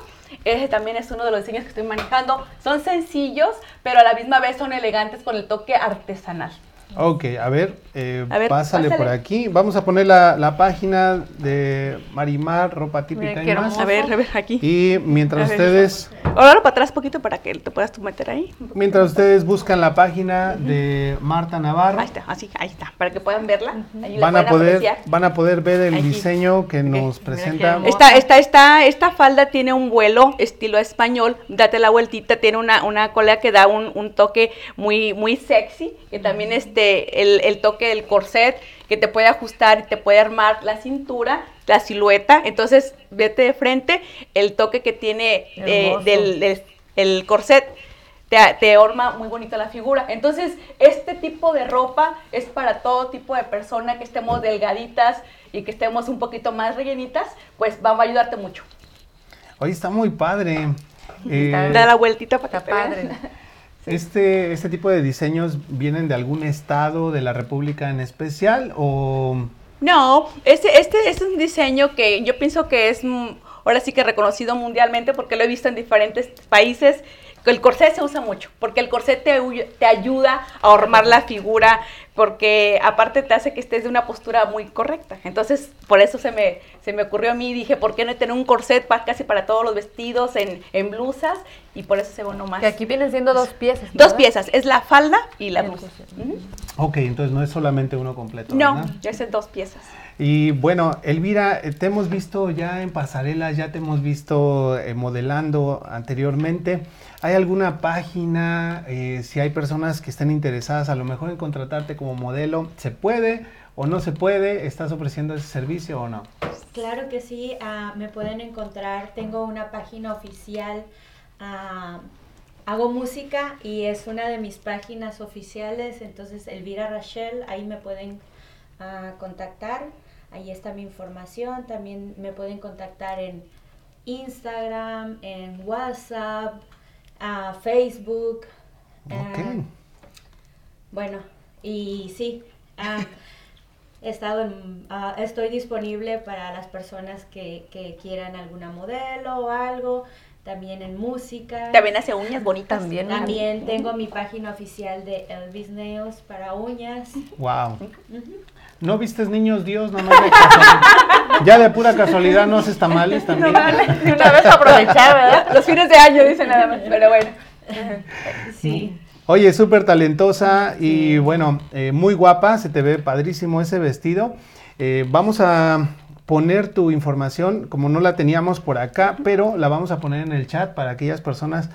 Ese también es uno de los diseños que estoy manejando. Son sencillos, pero a la misma vez son elegantes con el toque artesanal. Ok, a ver, eh, A ver, pásale, por aquí. Vamos a poner la, la página de Marimar, ropa típica y más. A ver, a ver, aquí. Y mientras A ustedes, Ahora para atrás poquito para que te puedas tú meter ahí. mientras ustedes buscan la página de Marta Navarro, Ahí está, así, ahí está, para que puedan verla. Van a poder, apreciar. van a poder ver el Aquí. diseño que nos presenta. esta, esta, esta falda tiene un vuelo estilo español, date la vueltita, tiene una, una cola que da un, un toque muy, muy sexy, que también este, el, el toque del corset, que te puede ajustar y te puede armar la cintura, la silueta, entonces vete de frente, el toque que tiene eh, del, del- el corset te, te orma muy bonito la figura. Entonces, este tipo de ropa es para todo tipo de persona que estemos delgaditas y que estemos un poquito más rellenitas, pues va a ayudarte mucho. Hoy está muy padre. Eh, Da la vueltita para que este, ¿Este tipo de diseños vienen de algún estado de la República en especial o...? No, este, este es un diseño que yo pienso que es mm, ahora sí que reconocido mundialmente porque lo he visto en diferentes países. El corset se usa mucho porque el corset te, ayuda a ormar la figura porque aparte te hace que estés de una postura muy correcta. Entonces, por eso se me, se me ocurrió a mí, dije, ¿por qué no tener un corset pa- casi para todos los vestidos, en, en blusas? Y por eso se ve uno más. Que aquí vienen siendo dos piezas. Dos piezas, es la falda y la blusa. Ok, entonces no es solamente uno completo. No, ¿verdad? ya es en dos piezas. Y bueno, Elvira, eh, te hemos visto ya en pasarelas, ya te hemos visto eh, modelando anteriormente. ¿Hay alguna página, eh, si hay personas que estén interesadas a lo mejor en contratarte como modelo, ¿se puede o no se puede? ¿Estás ofreciendo ese servicio o no? Claro que sí, ah, me pueden encontrar, tengo una página oficial, ah, hago música y es una de mis páginas oficiales, entonces Elvira Rachel, ahí me pueden ah, contactar, ahí está mi información, también me pueden contactar en Instagram, en WhatsApp, ah, Facebook. Ok. bueno, y sí, ah, he estado en, ah, estoy disponible para las personas que, que quieran alguna modelo o algo, también en música. También hace uñas bonitas. También. También tengo mi página oficial de Elvis Nails para uñas. Wow. ¿No vistes niños Dios? Nomás de casualidad. ya de pura casualidad no haces tamales también. De una vez aprovechar, ¿verdad? Los fines de año, dice nada más. Pero bueno. Sí. Oye, súper talentosa y bueno, eh, muy guapa, se te ve padrísimo ese vestido. Eh, vamos a poner tu información, como no la teníamos por acá, pero la vamos a poner en el chat para aquellas personas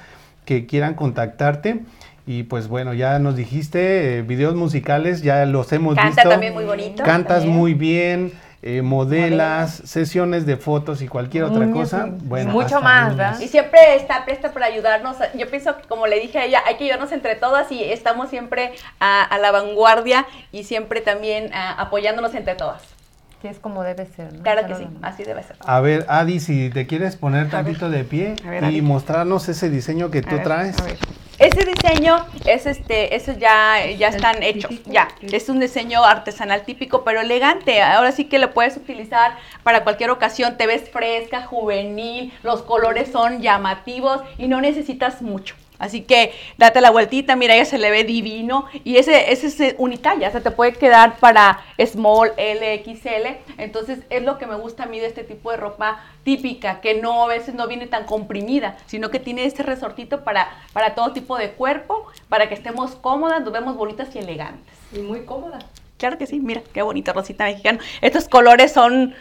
que quieran contactarte. Y pues bueno, ya nos dijiste, eh, videos musicales, ya los hemos Canta visto. también muy bonito. Cantas también. muy bien, eh, modelas, sesiones de fotos y cualquier otra cosa. Bueno, mucho más. ¿verdad? Y siempre está presta para ayudarnos. Yo pienso que, como le dije a ella, hay que ayudarnos entre todas y estamos siempre a, a la vanguardia y siempre también ah, apoyándonos entre todas. Que es como debe ser, ¿no? Claro que sí, así debe ser. A ver, Adi, si te quieres poner tantito de pie ver, y Adi. mostrarnos ese diseño que A tú ver, traes. a ver. Ese diseño es este, esos ya, ya están hechos, ya. Es un diseño artesanal típico, pero elegante. Ahora sí que lo puedes utilizar para cualquier ocasión. Te ves fresca, juvenil, los colores son llamativos y no necesitas mucho. Así que date la vueltita, mira, ella se le ve divino y ese, ese es eh, unitalla, o sea, te puede quedar para small, L, XL. Entonces es lo que me gusta a mí de este tipo de ropa típica, que no a veces no viene tan comprimida, sino que tiene este resortito para, para todo tipo de cuerpo, para que estemos cómodas, nos vemos bonitas y elegantes. Y muy cómoda. Claro que sí, mira, qué bonito, Rosita Mexicano. Estos colores son,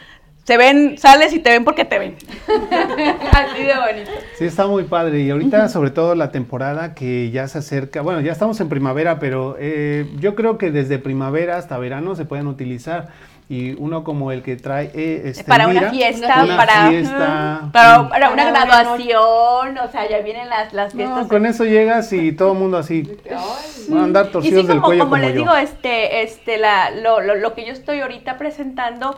se ven, sales y te ven porque te ven. Así de bonito. Sí, está muy padre. Y ahorita, sobre todo la temporada que ya se acerca, bueno, ya estamos en primavera, pero eh, yo creo que desde primavera hasta verano se pueden utilizar. Y uno como el que trae eh, este, para una fiesta, una para, fiesta. para, para una graduación, o sea, ya vienen las, las No, fiestas. con eso llegas y todo el mundo así van a andar y torcidos sí, del como, cuello como como, les yo. digo, este, este, la, lo, lo, lo que yo estoy ahorita presentando,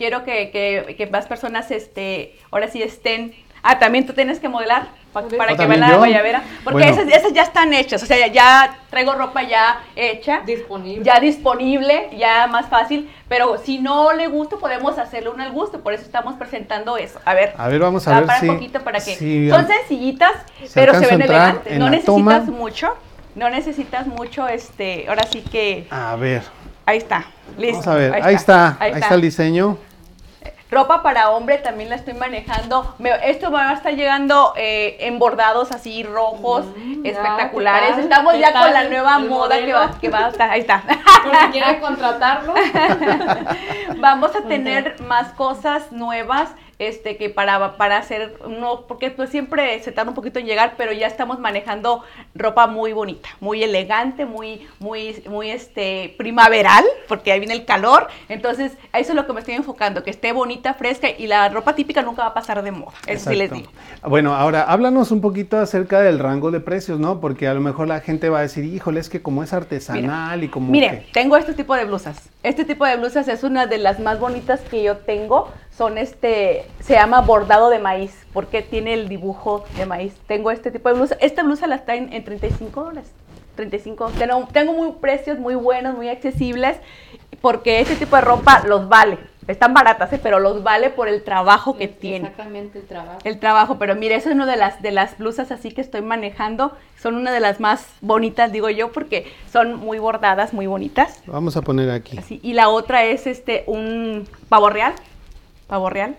quiero que, que, que más personas, este, ahora sí estén. Ah, también tú tienes que modelar pa- para ¿Ah, que vean la guayabera. Porque Bueno. esas, esas ya están hechas, o sea, ya, traigo ropa ya hecha. Disponible. Ya disponible, ya más fácil. Pero si no le gusta, podemos hacerle uno al gusto. Por eso estamos presentando eso. A ver. A ver, vamos a ver para si- poquito para que. si Son sencillitas, pero se ven elegantes. No necesitas toma. mucho. No necesitas mucho, este. Ahora sí que. A ver, Ahí está. Listo. vamos a ver. Ahí, está, ahí está el diseño. Ropa para hombre también la estoy manejando. Me- esto va a estar llegando eh, en bordados así rojos, espectaculares. ¿qué tal? Estamos ¿Qué ya con la nueva moda que va, que va a estar. Ahí está. Por si quieren contratarlo. Vamos a tener más cosas nuevas. Este, que para, para hacer, no, porque pues siempre se tarda un poquito en llegar, pero ya estamos manejando ropa muy bonita, muy elegante, muy, muy, muy, este, primaveral, porque ahí viene el calor, entonces, eso es lo que me estoy enfocando, que esté bonita, fresca, y la ropa típica nunca va a pasar de moda, eso sí les Exacto. digo. Bueno, ahora háblanos un poquito acerca del rango de precios, ¿no? Porque a lo mejor la gente va a decir, híjole, es que como es artesanal y como Mire, que... tengo este tipo de blusas. Este tipo de blusas es una de las más bonitas que yo tengo. Son este, se llama bordado de maíz, porque tiene el dibujo de maíz. Tengo este tipo de blusa. Esta blusa la está en, en 35 dólares. 35. Tengo, tengo muy precios muy buenos, muy accesibles, porque este tipo de ropa los vale. Están baratas, ¿eh? pero los vale por el trabajo que tiene Exactamente el trabajo. el trabajo, pero mire, esa es una de las, de las blusas así que estoy manejando. Son una de las más bonitas, digo yo, porque son muy bordadas, muy bonitas. Vamos a poner aquí. Así. Y la otra es este un pavo real. Pavo real.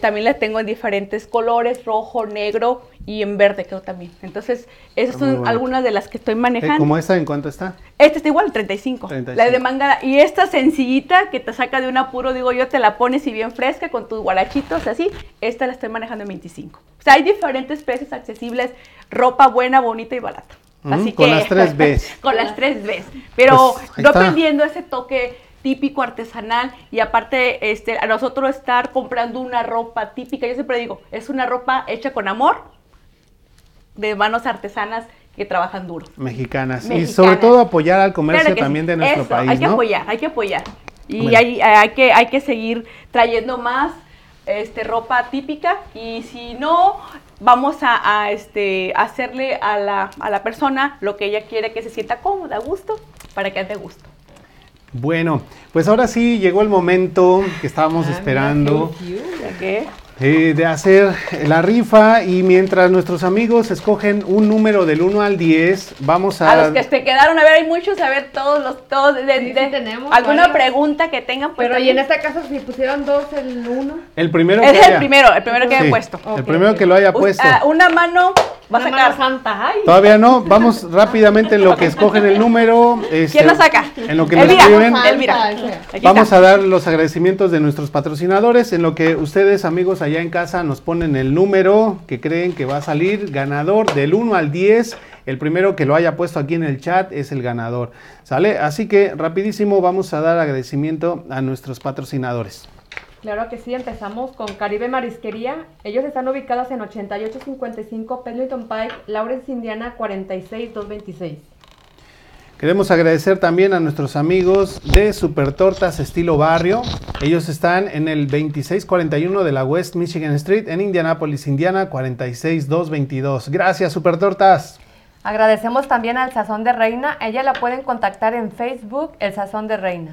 También la tengo en diferentes colores, rojo, negro y en verde creo también. Entonces, esas muy son algunas de las que estoy Eh, manejando. ¿Como esta en cuánto está? Esta está igual, 35. 35. La de manga. Y esta sencillita que te saca de un apuro, digo yo, te la pones y bien fresca con tus guarachitos, así. Esta la estoy manejando en 25. O sea, hay diferentes precios accesibles, ropa buena, bonita y barata. Ujú, Así con que- las tres Bs. con las tres Bs. Pero Pues, no está. perdiendo ese toque típico artesanal y aparte este a nosotros estar comprando una ropa típica, yo siempre digo, es una ropa hecha con amor de manos artesanas que trabajan duro. Mexicanas. Y sobre todo apoyar al comercio Claro también sí. de nuestro Eso, país, Hay que ¿no? apoyar, hay que apoyar. Y Bueno. hay, hay que, hay que seguir trayendo más este, ropa típica y si no, vamos a, a, este, hacerle a la, a la persona lo que ella quiere que se sienta cómoda, a gusto, para que ande a gusto. Bueno, pues ahora sí llegó el momento que estábamos esperando. Eh, de hacer la rifa y mientras nuestros amigos escogen un número del 1 al 10, vamos a... A los que se quedaron, a ver, hay muchos, a ver, todos los, todos, de, Sí, sí de- tenemos alguna varios. pregunta que tengan, pues Pero y en este caso, si pusieron dos, el uno. El primero Ese que es el haya- primero, el primero que Sí, he puesto. El primero que lo haya puesto. ah, una mano va a sacar. mano santa. Ay. Todavía no, vamos rápidamente en lo que escogen el número. este, ¿Quién lo saca? En lo que Elvira. escriben. Elvira. Vamos a dar los agradecimientos de nuestros patrocinadores, en lo que ustedes amigos allá en casa nos ponen el número que creen que va a salir ganador del 1 al 10. El primero que lo haya puesto aquí en el chat es el ganador. ¿Sale? Así que rapidísimo vamos a dar agradecimiento a nuestros patrocinadores. Claro que sí, empezamos con Caribe Marisquería. Ellos están ubicados en 8855 Pendleton Pike, Lawrence, Indiana 46226. Queremos agradecer también a nuestros amigos de Super Tortas Estilo Barrio. Ellos están en el 2641 de la West Michigan Street en Indianapolis, Indiana, 46222. Gracias, Super Tortas. Agradecemos también al Sazón de Reina. Ella la pueden contactar en Facebook, El Sazón de Reina.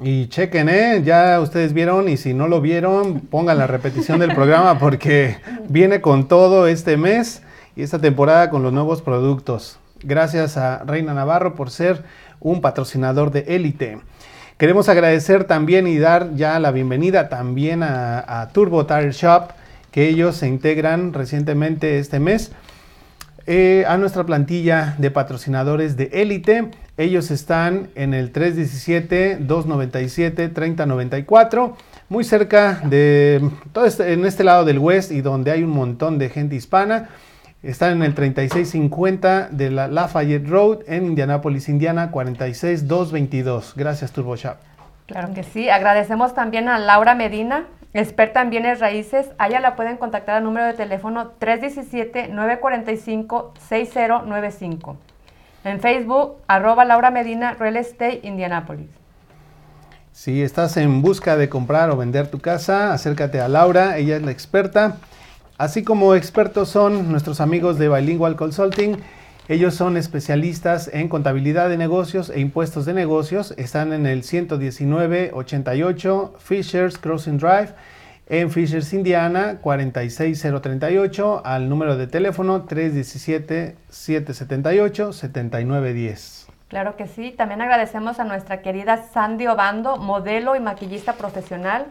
Y chequen, ¿eh? Ya ustedes vieron y si no lo vieron, pongan la repetición del programa porque viene con todo este mes y esta temporada con los nuevos productos. Gracias a Reina Navarro por ser un patrocinador de élite. Queremos agradecer también y dar ya la bienvenida también a, Turbo Tire Shop, que ellos se integran recientemente este mes eh, a nuestra plantilla de patrocinadores de élite. Ellos están en el 317-297-3094, muy cerca de todo este, en este lado del West y donde hay un montón de gente hispana. Están en el 3650 de la Lafayette Road en Indianapolis, Indiana, 46222. Gracias, Turbo Shop. Claro que sí. Agradecemos también a Laura Medina, experta en bienes raíces. A ella la pueden contactar al número de teléfono 317-945-6095. En Facebook, arroba Laura Medina Real Estate Indianapolis. Si estás en busca de comprar o vender tu casa, acércate a Laura, ella es la experta. Así como expertos son nuestros amigos de Bilingual Consulting. Ellos son especialistas en contabilidad de negocios e impuestos de negocios. Están en el 11988 Fishers Crossing Drive en Fishers, Indiana, 46038 al número de teléfono 317-778-7910. Claro que sí. También agradecemos a nuestra querida Sandy Obando, modelo y maquillista profesional.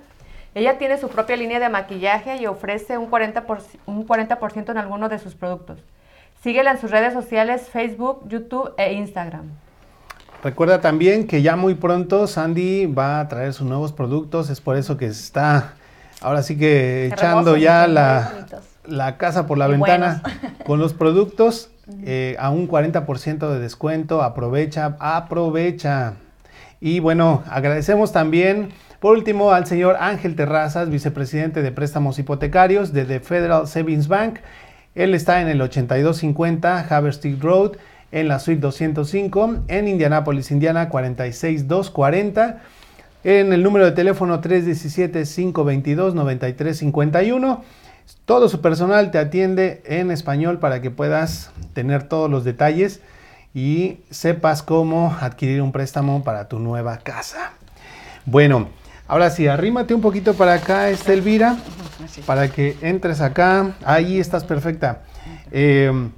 Ella tiene su propia línea de maquillaje y ofrece un 40%, un 40 en algunos de sus productos. Síguela en sus redes sociales, Facebook, YouTube e Instagram. Recuerda también que ya muy pronto Sandy va a traer sus nuevos productos, es por eso que está ahora sí que echando ya la, casa por la ventana con los productos eh, a un 40% de descuento. Aprovecha, aprovecha. Y bueno, agradecemos también por último, al señor Ángel Terrazas, vicepresidente de préstamos hipotecarios de The Federal Savings Bank. Él está en el 8250 Haverstick Road, en la suite 205, en Indianapolis, Indiana 46240. En el número de teléfono 317-522-9351. Todo su personal te atiende en español para que puedas tener todos los detalles y sepas cómo adquirir un préstamo para tu nueva casa. Bueno, Ahora sí, arrímate un poquito para acá, este Elvira, para que entres acá. Ahí estás perfecta. Em,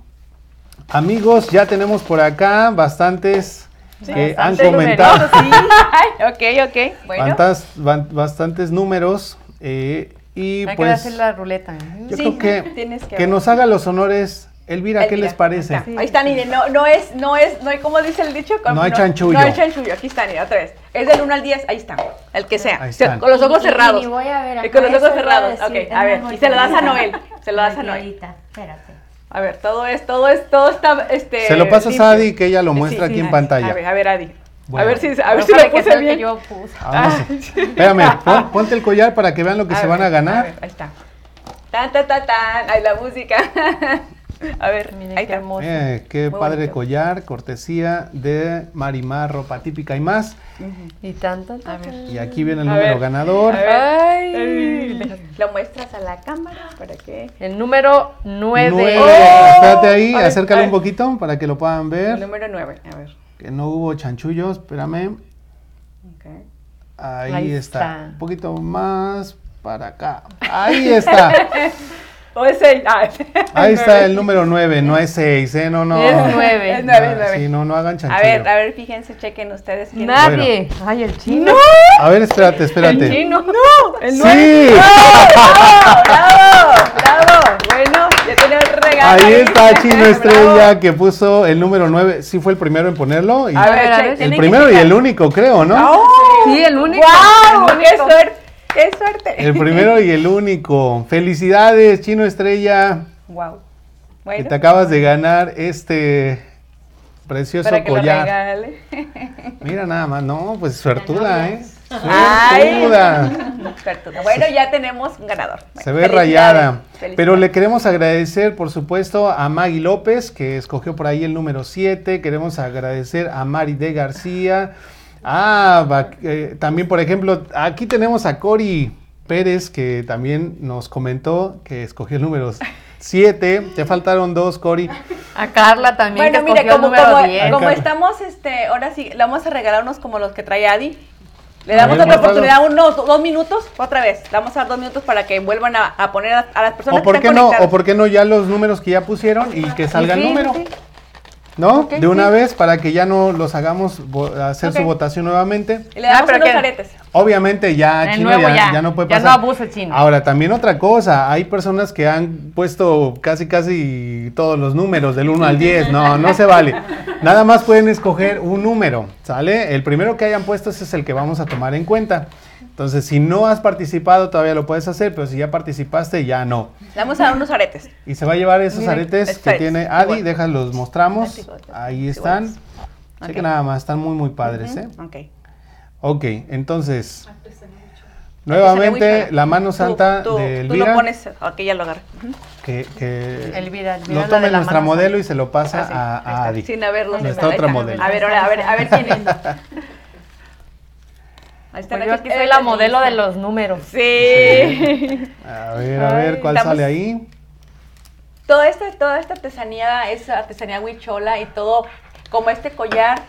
amigos, ya tenemos por acá bastantes que han comentado. ok, ok. Bueno. bastantes números. Eh, y Hay pues, que hacer la ruleta. Yo creo que, que nos haga los honores Elvira, ¿qué les parece? Ahí está, Nine. No, no es, no es, no hay, como dice el dicho? no hay chanchullo. No hay chanchullo. Aquí está, Nine, otra vez. Es del 1 al 10, ahí está. El que sea. con los ojos cerrados. Y, voy a ver, con los ojos cerrados. ok, a ver. Y se lo das a Noel. Se lo das a Noel. Espérate. A ver, todo es, todo es, todo está, este. Se lo pasas a Adi, que ella lo muestra aquí en pantalla. A ver, a ver, Adi. A ver si, a ver si lo puse bien. yo puse. Ah, Espérame, ponte el collar para que vean lo que se van a ganar. A ver, ahí está. Tan, tan, tan, tan. Ahí la música. A ver, ahí qué hermoso. Eh, qué padre collar, cortesía de Marimar, ropa típica y más. Y tanto. A ver. Y aquí viene el número ganador. Lo muestras a la cámara para que. El número 9. Espérate ahí, acércalo un poquito para que lo puedan ver. El número 9, a ver. Que no hubo chanchullos, espérame. Okay. Ahí, está. Un poquito más para acá. Ahí está. O es 6. Ah, Ahí está el número 9, no es 6, ¿eh? No, no. Es 9. Es 9, es 9. Sí, no, no hagan chanchullo. A ver, a ver, fíjense, chequen ustedes. Quién Nadie. Bueno. Ay, el chino. ¡No! A ver, espérate, espérate. El chino. No, el 9. Sí. ¡Bravo! ¡Bravo! ¡Bravo! Bueno, ya tiene el regalo. Ahí está Chino Estrella que puso el número 9. Sí fue el primero en ponerlo. Y a ver, a ver. El primero y el único, creo, ¿no? Oh, sí, el único. ¡Wow! El único. ¡Qué suerte! ¡Qué suerte! El primero y el único. Felicidades, Chino Estrella. Wow. Bueno. Que te acabas de ganar este precioso Para que collar. Lo. Mira nada más, no, pues suertuda, ¿eh? Suertuda. Bueno, ya tenemos un ganador. Se ve rayada. Pero le queremos agradecer, por supuesto, a Maggie López, que escogió por ahí el número 7. Queremos agradecer a Mari de García. Ah, va- eh, también, por ejemplo, aquí tenemos a Cori Pérez, que también nos comentó que escogió el número 7. Te faltaron dos, Cori. A Carla también, Bueno, que mire, escogió el como, número como, 10. como Acá. estamos, este, ahora sí, le vamos a regalar unos como los que trae Adi. Le damos ver, otra oportunidad, unos dos minutos, otra vez. Le vamos a dar dos minutos para que vuelvan a, a poner a, a las personas O por que qué están no, conectadas. o por qué no ya los números que ya pusieron y que salga el Sí, número. sí. ¿No? De una sí. vez para que ya no los hagamos hacer su votación nuevamente. Y le damos Ah, unos aretes. Obviamente ya El nuevo ya, ya. ya no puede Ya pasar. no abuse, Chino. Ahora también otra cosa, hay personas que han puesto casi casi todos los números del 1 al 10, no, no se vale. Nada más pueden escoger un número, ¿sale? El primero que hayan puesto ese es el que vamos a tomar en cuenta. Entonces, si no has participado todavía lo puedes hacer, pero si ya participaste ya no. Le vamos a dar unos aretes. Y se va a llevar esos Miren, aretes que tiene Adi, igual. déjalos mostramos. Ahí están. iguales. Así que nada más, están muy muy padres, ¿eh? Ok. Ok, entonces, Artesanía nuevamente la mano santa tú, de Tú Elvira, lo pones, ok, ya lo agarré. Que, que Elvira, Elvira, lo tome de nuestra mano modelo santa. y se lo pasa Ah, sí, a, a está, Adi. Sin haberlo. Nuestra otra modelo. A ver, ahora, a ver, a ver quién es. Ahí está Pues la yo que- aquí soy la modelo de los números. Sí. A ver, a ver, ¿cuál estamos- sale ahí? Toda esta, toda esta artesanía es artesanía huichola y todo, como este collar,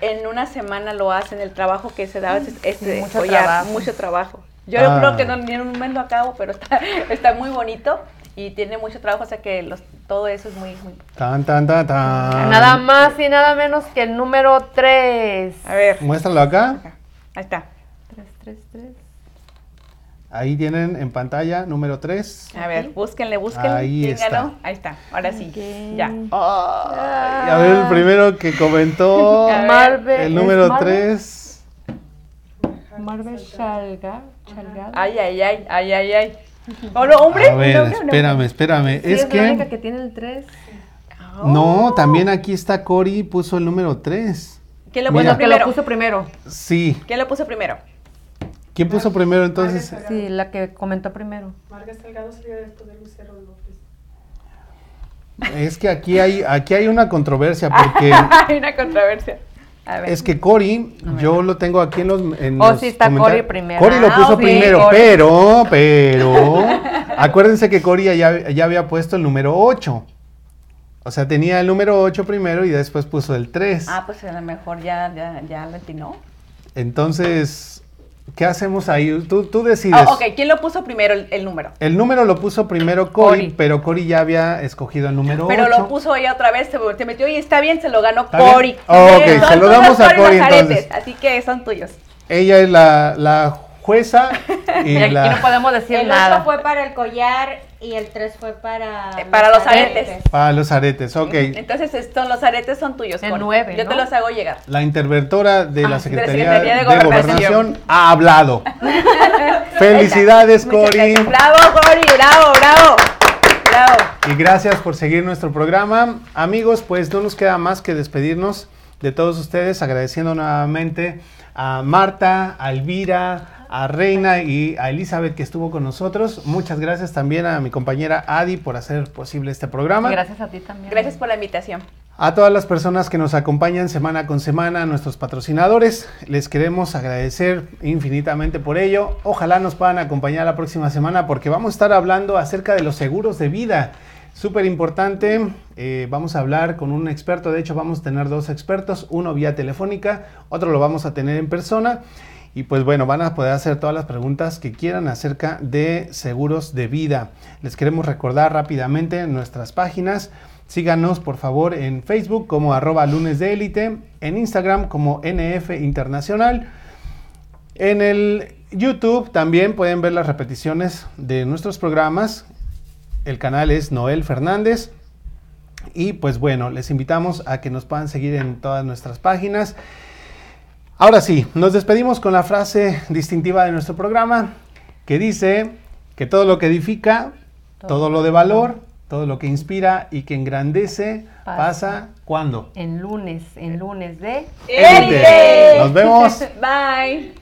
en una semana lo hacen, el trabajo que se da es este mucho collar, trabajo. mucho trabajo. Yo Ah. creo que no, ni en un mes lo acabo, pero está, está muy bonito y tiene mucho trabajo, o sea que los, todo eso es muy, muy... Tan, tan, tan, tan. Nada más y nada menos que el número 3. A ver, Muéstralo acá. Ahí está. 3, 3, 3. Ahí tienen en pantalla número 3. A ver, búsquenle, búsquenle. Ahí díganlo. está. Ahí está, ahora sí, Ok. ya. a ver, el primero que comentó. Marvel, el número ¿es Marvel? 3. Marvel Chalga. Ay, ay, ay, ay, ay, ay. ¿Hola, hombre? A ver, ¿Un hombre o no? espérame, espérame. Sí, es es, la única que... que tiene el 3. No, también aquí está Cory, puso el número 3. ¿Quién lo Mira. puso Que primero? lo puso primero. Sí. ¿Quién lo puso primero? ¿Quién puso primero entonces? Sí, la que comentó primero. Marga Salgado salió después de Lucero López. Es que aquí hay, aquí hay una controversia porque Hay una controversia. A ver. es que Cory, yo lo tengo aquí en los, en Oh, los sí, está. Cory primero. Cory lo Ah, puso ok, primero, pero, pero, acuérdense que Cory ya, ya había puesto el número 8. O sea, tenía el número 8 primero y después puso el 3. Ah, pues a lo mejor ya, ya, ya lo atinó. Entonces, ¿qué hacemos ahí? Tú, tú decides. Ah, ok, ¿quién lo puso primero el, el número? El número lo puso primero Cory, pero Cory ya había escogido el número 8. Pero lo puso ella otra vez, se, se metió y está bien, se lo ganó. Cory. Oh, ok, se lo damos a Cory, aretes, entonces. Así que son tuyos. Ella es la, la jueza y Y aquí no podemos decir El nada. 8 fue para el collar y el 3 fue para, Eh, para los aretes. Para los aretes, ok. Entonces, estos, los aretes son tuyos, El Cory. nueve, Yo te ¿no? los hago llegar. La interventora de la Ah, Secretaría, de la Secretaría de de, Gobernación. Gobernación ha hablado. Felicidades, gracias. Bravo, Cory, bravo, bravo. Bravo. Y gracias por seguir nuestro programa. Amigos, pues no nos queda más que despedirnos de todos ustedes, agradeciendo nuevamente a Marta, a Elvira, a Reina y a Elizabeth que estuvo con nosotros. Muchas gracias también a mi compañera Adi por hacer posible este programa. Gracias a ti también. Gracias por la invitación. A todas las personas que nos acompañan semana con semana, a nuestros patrocinadores, les queremos agradecer infinitamente por ello. Ojalá nos puedan acompañar la próxima semana porque vamos a estar hablando acerca de los seguros de vida. Súper importante, eh, vamos a hablar con un experto, de hecho vamos a tener dos expertos, uno vía telefónica, otro lo vamos a tener en persona. Y pues bueno, van a poder hacer todas las preguntas que quieran acerca de seguros de vida. Les queremos recordar rápidamente nuestras páginas. Síganos por favor en Facebook como arroba lunes de élite, en Instagram como NF Internacional. En el YouTube también pueden ver las repeticiones de nuestros programas. El canal es Noel Fernández. Y pues bueno, les invitamos a que nos puedan seguir en todas nuestras páginas. Ahora sí, nos despedimos con la frase distintiva de nuestro programa que dice que todo lo que edifica, todo lo de valor, todo lo que inspira y que engrandece Pasa. pasa cuando. En lunes, en lunes de... Élite. Nos vemos. Bye.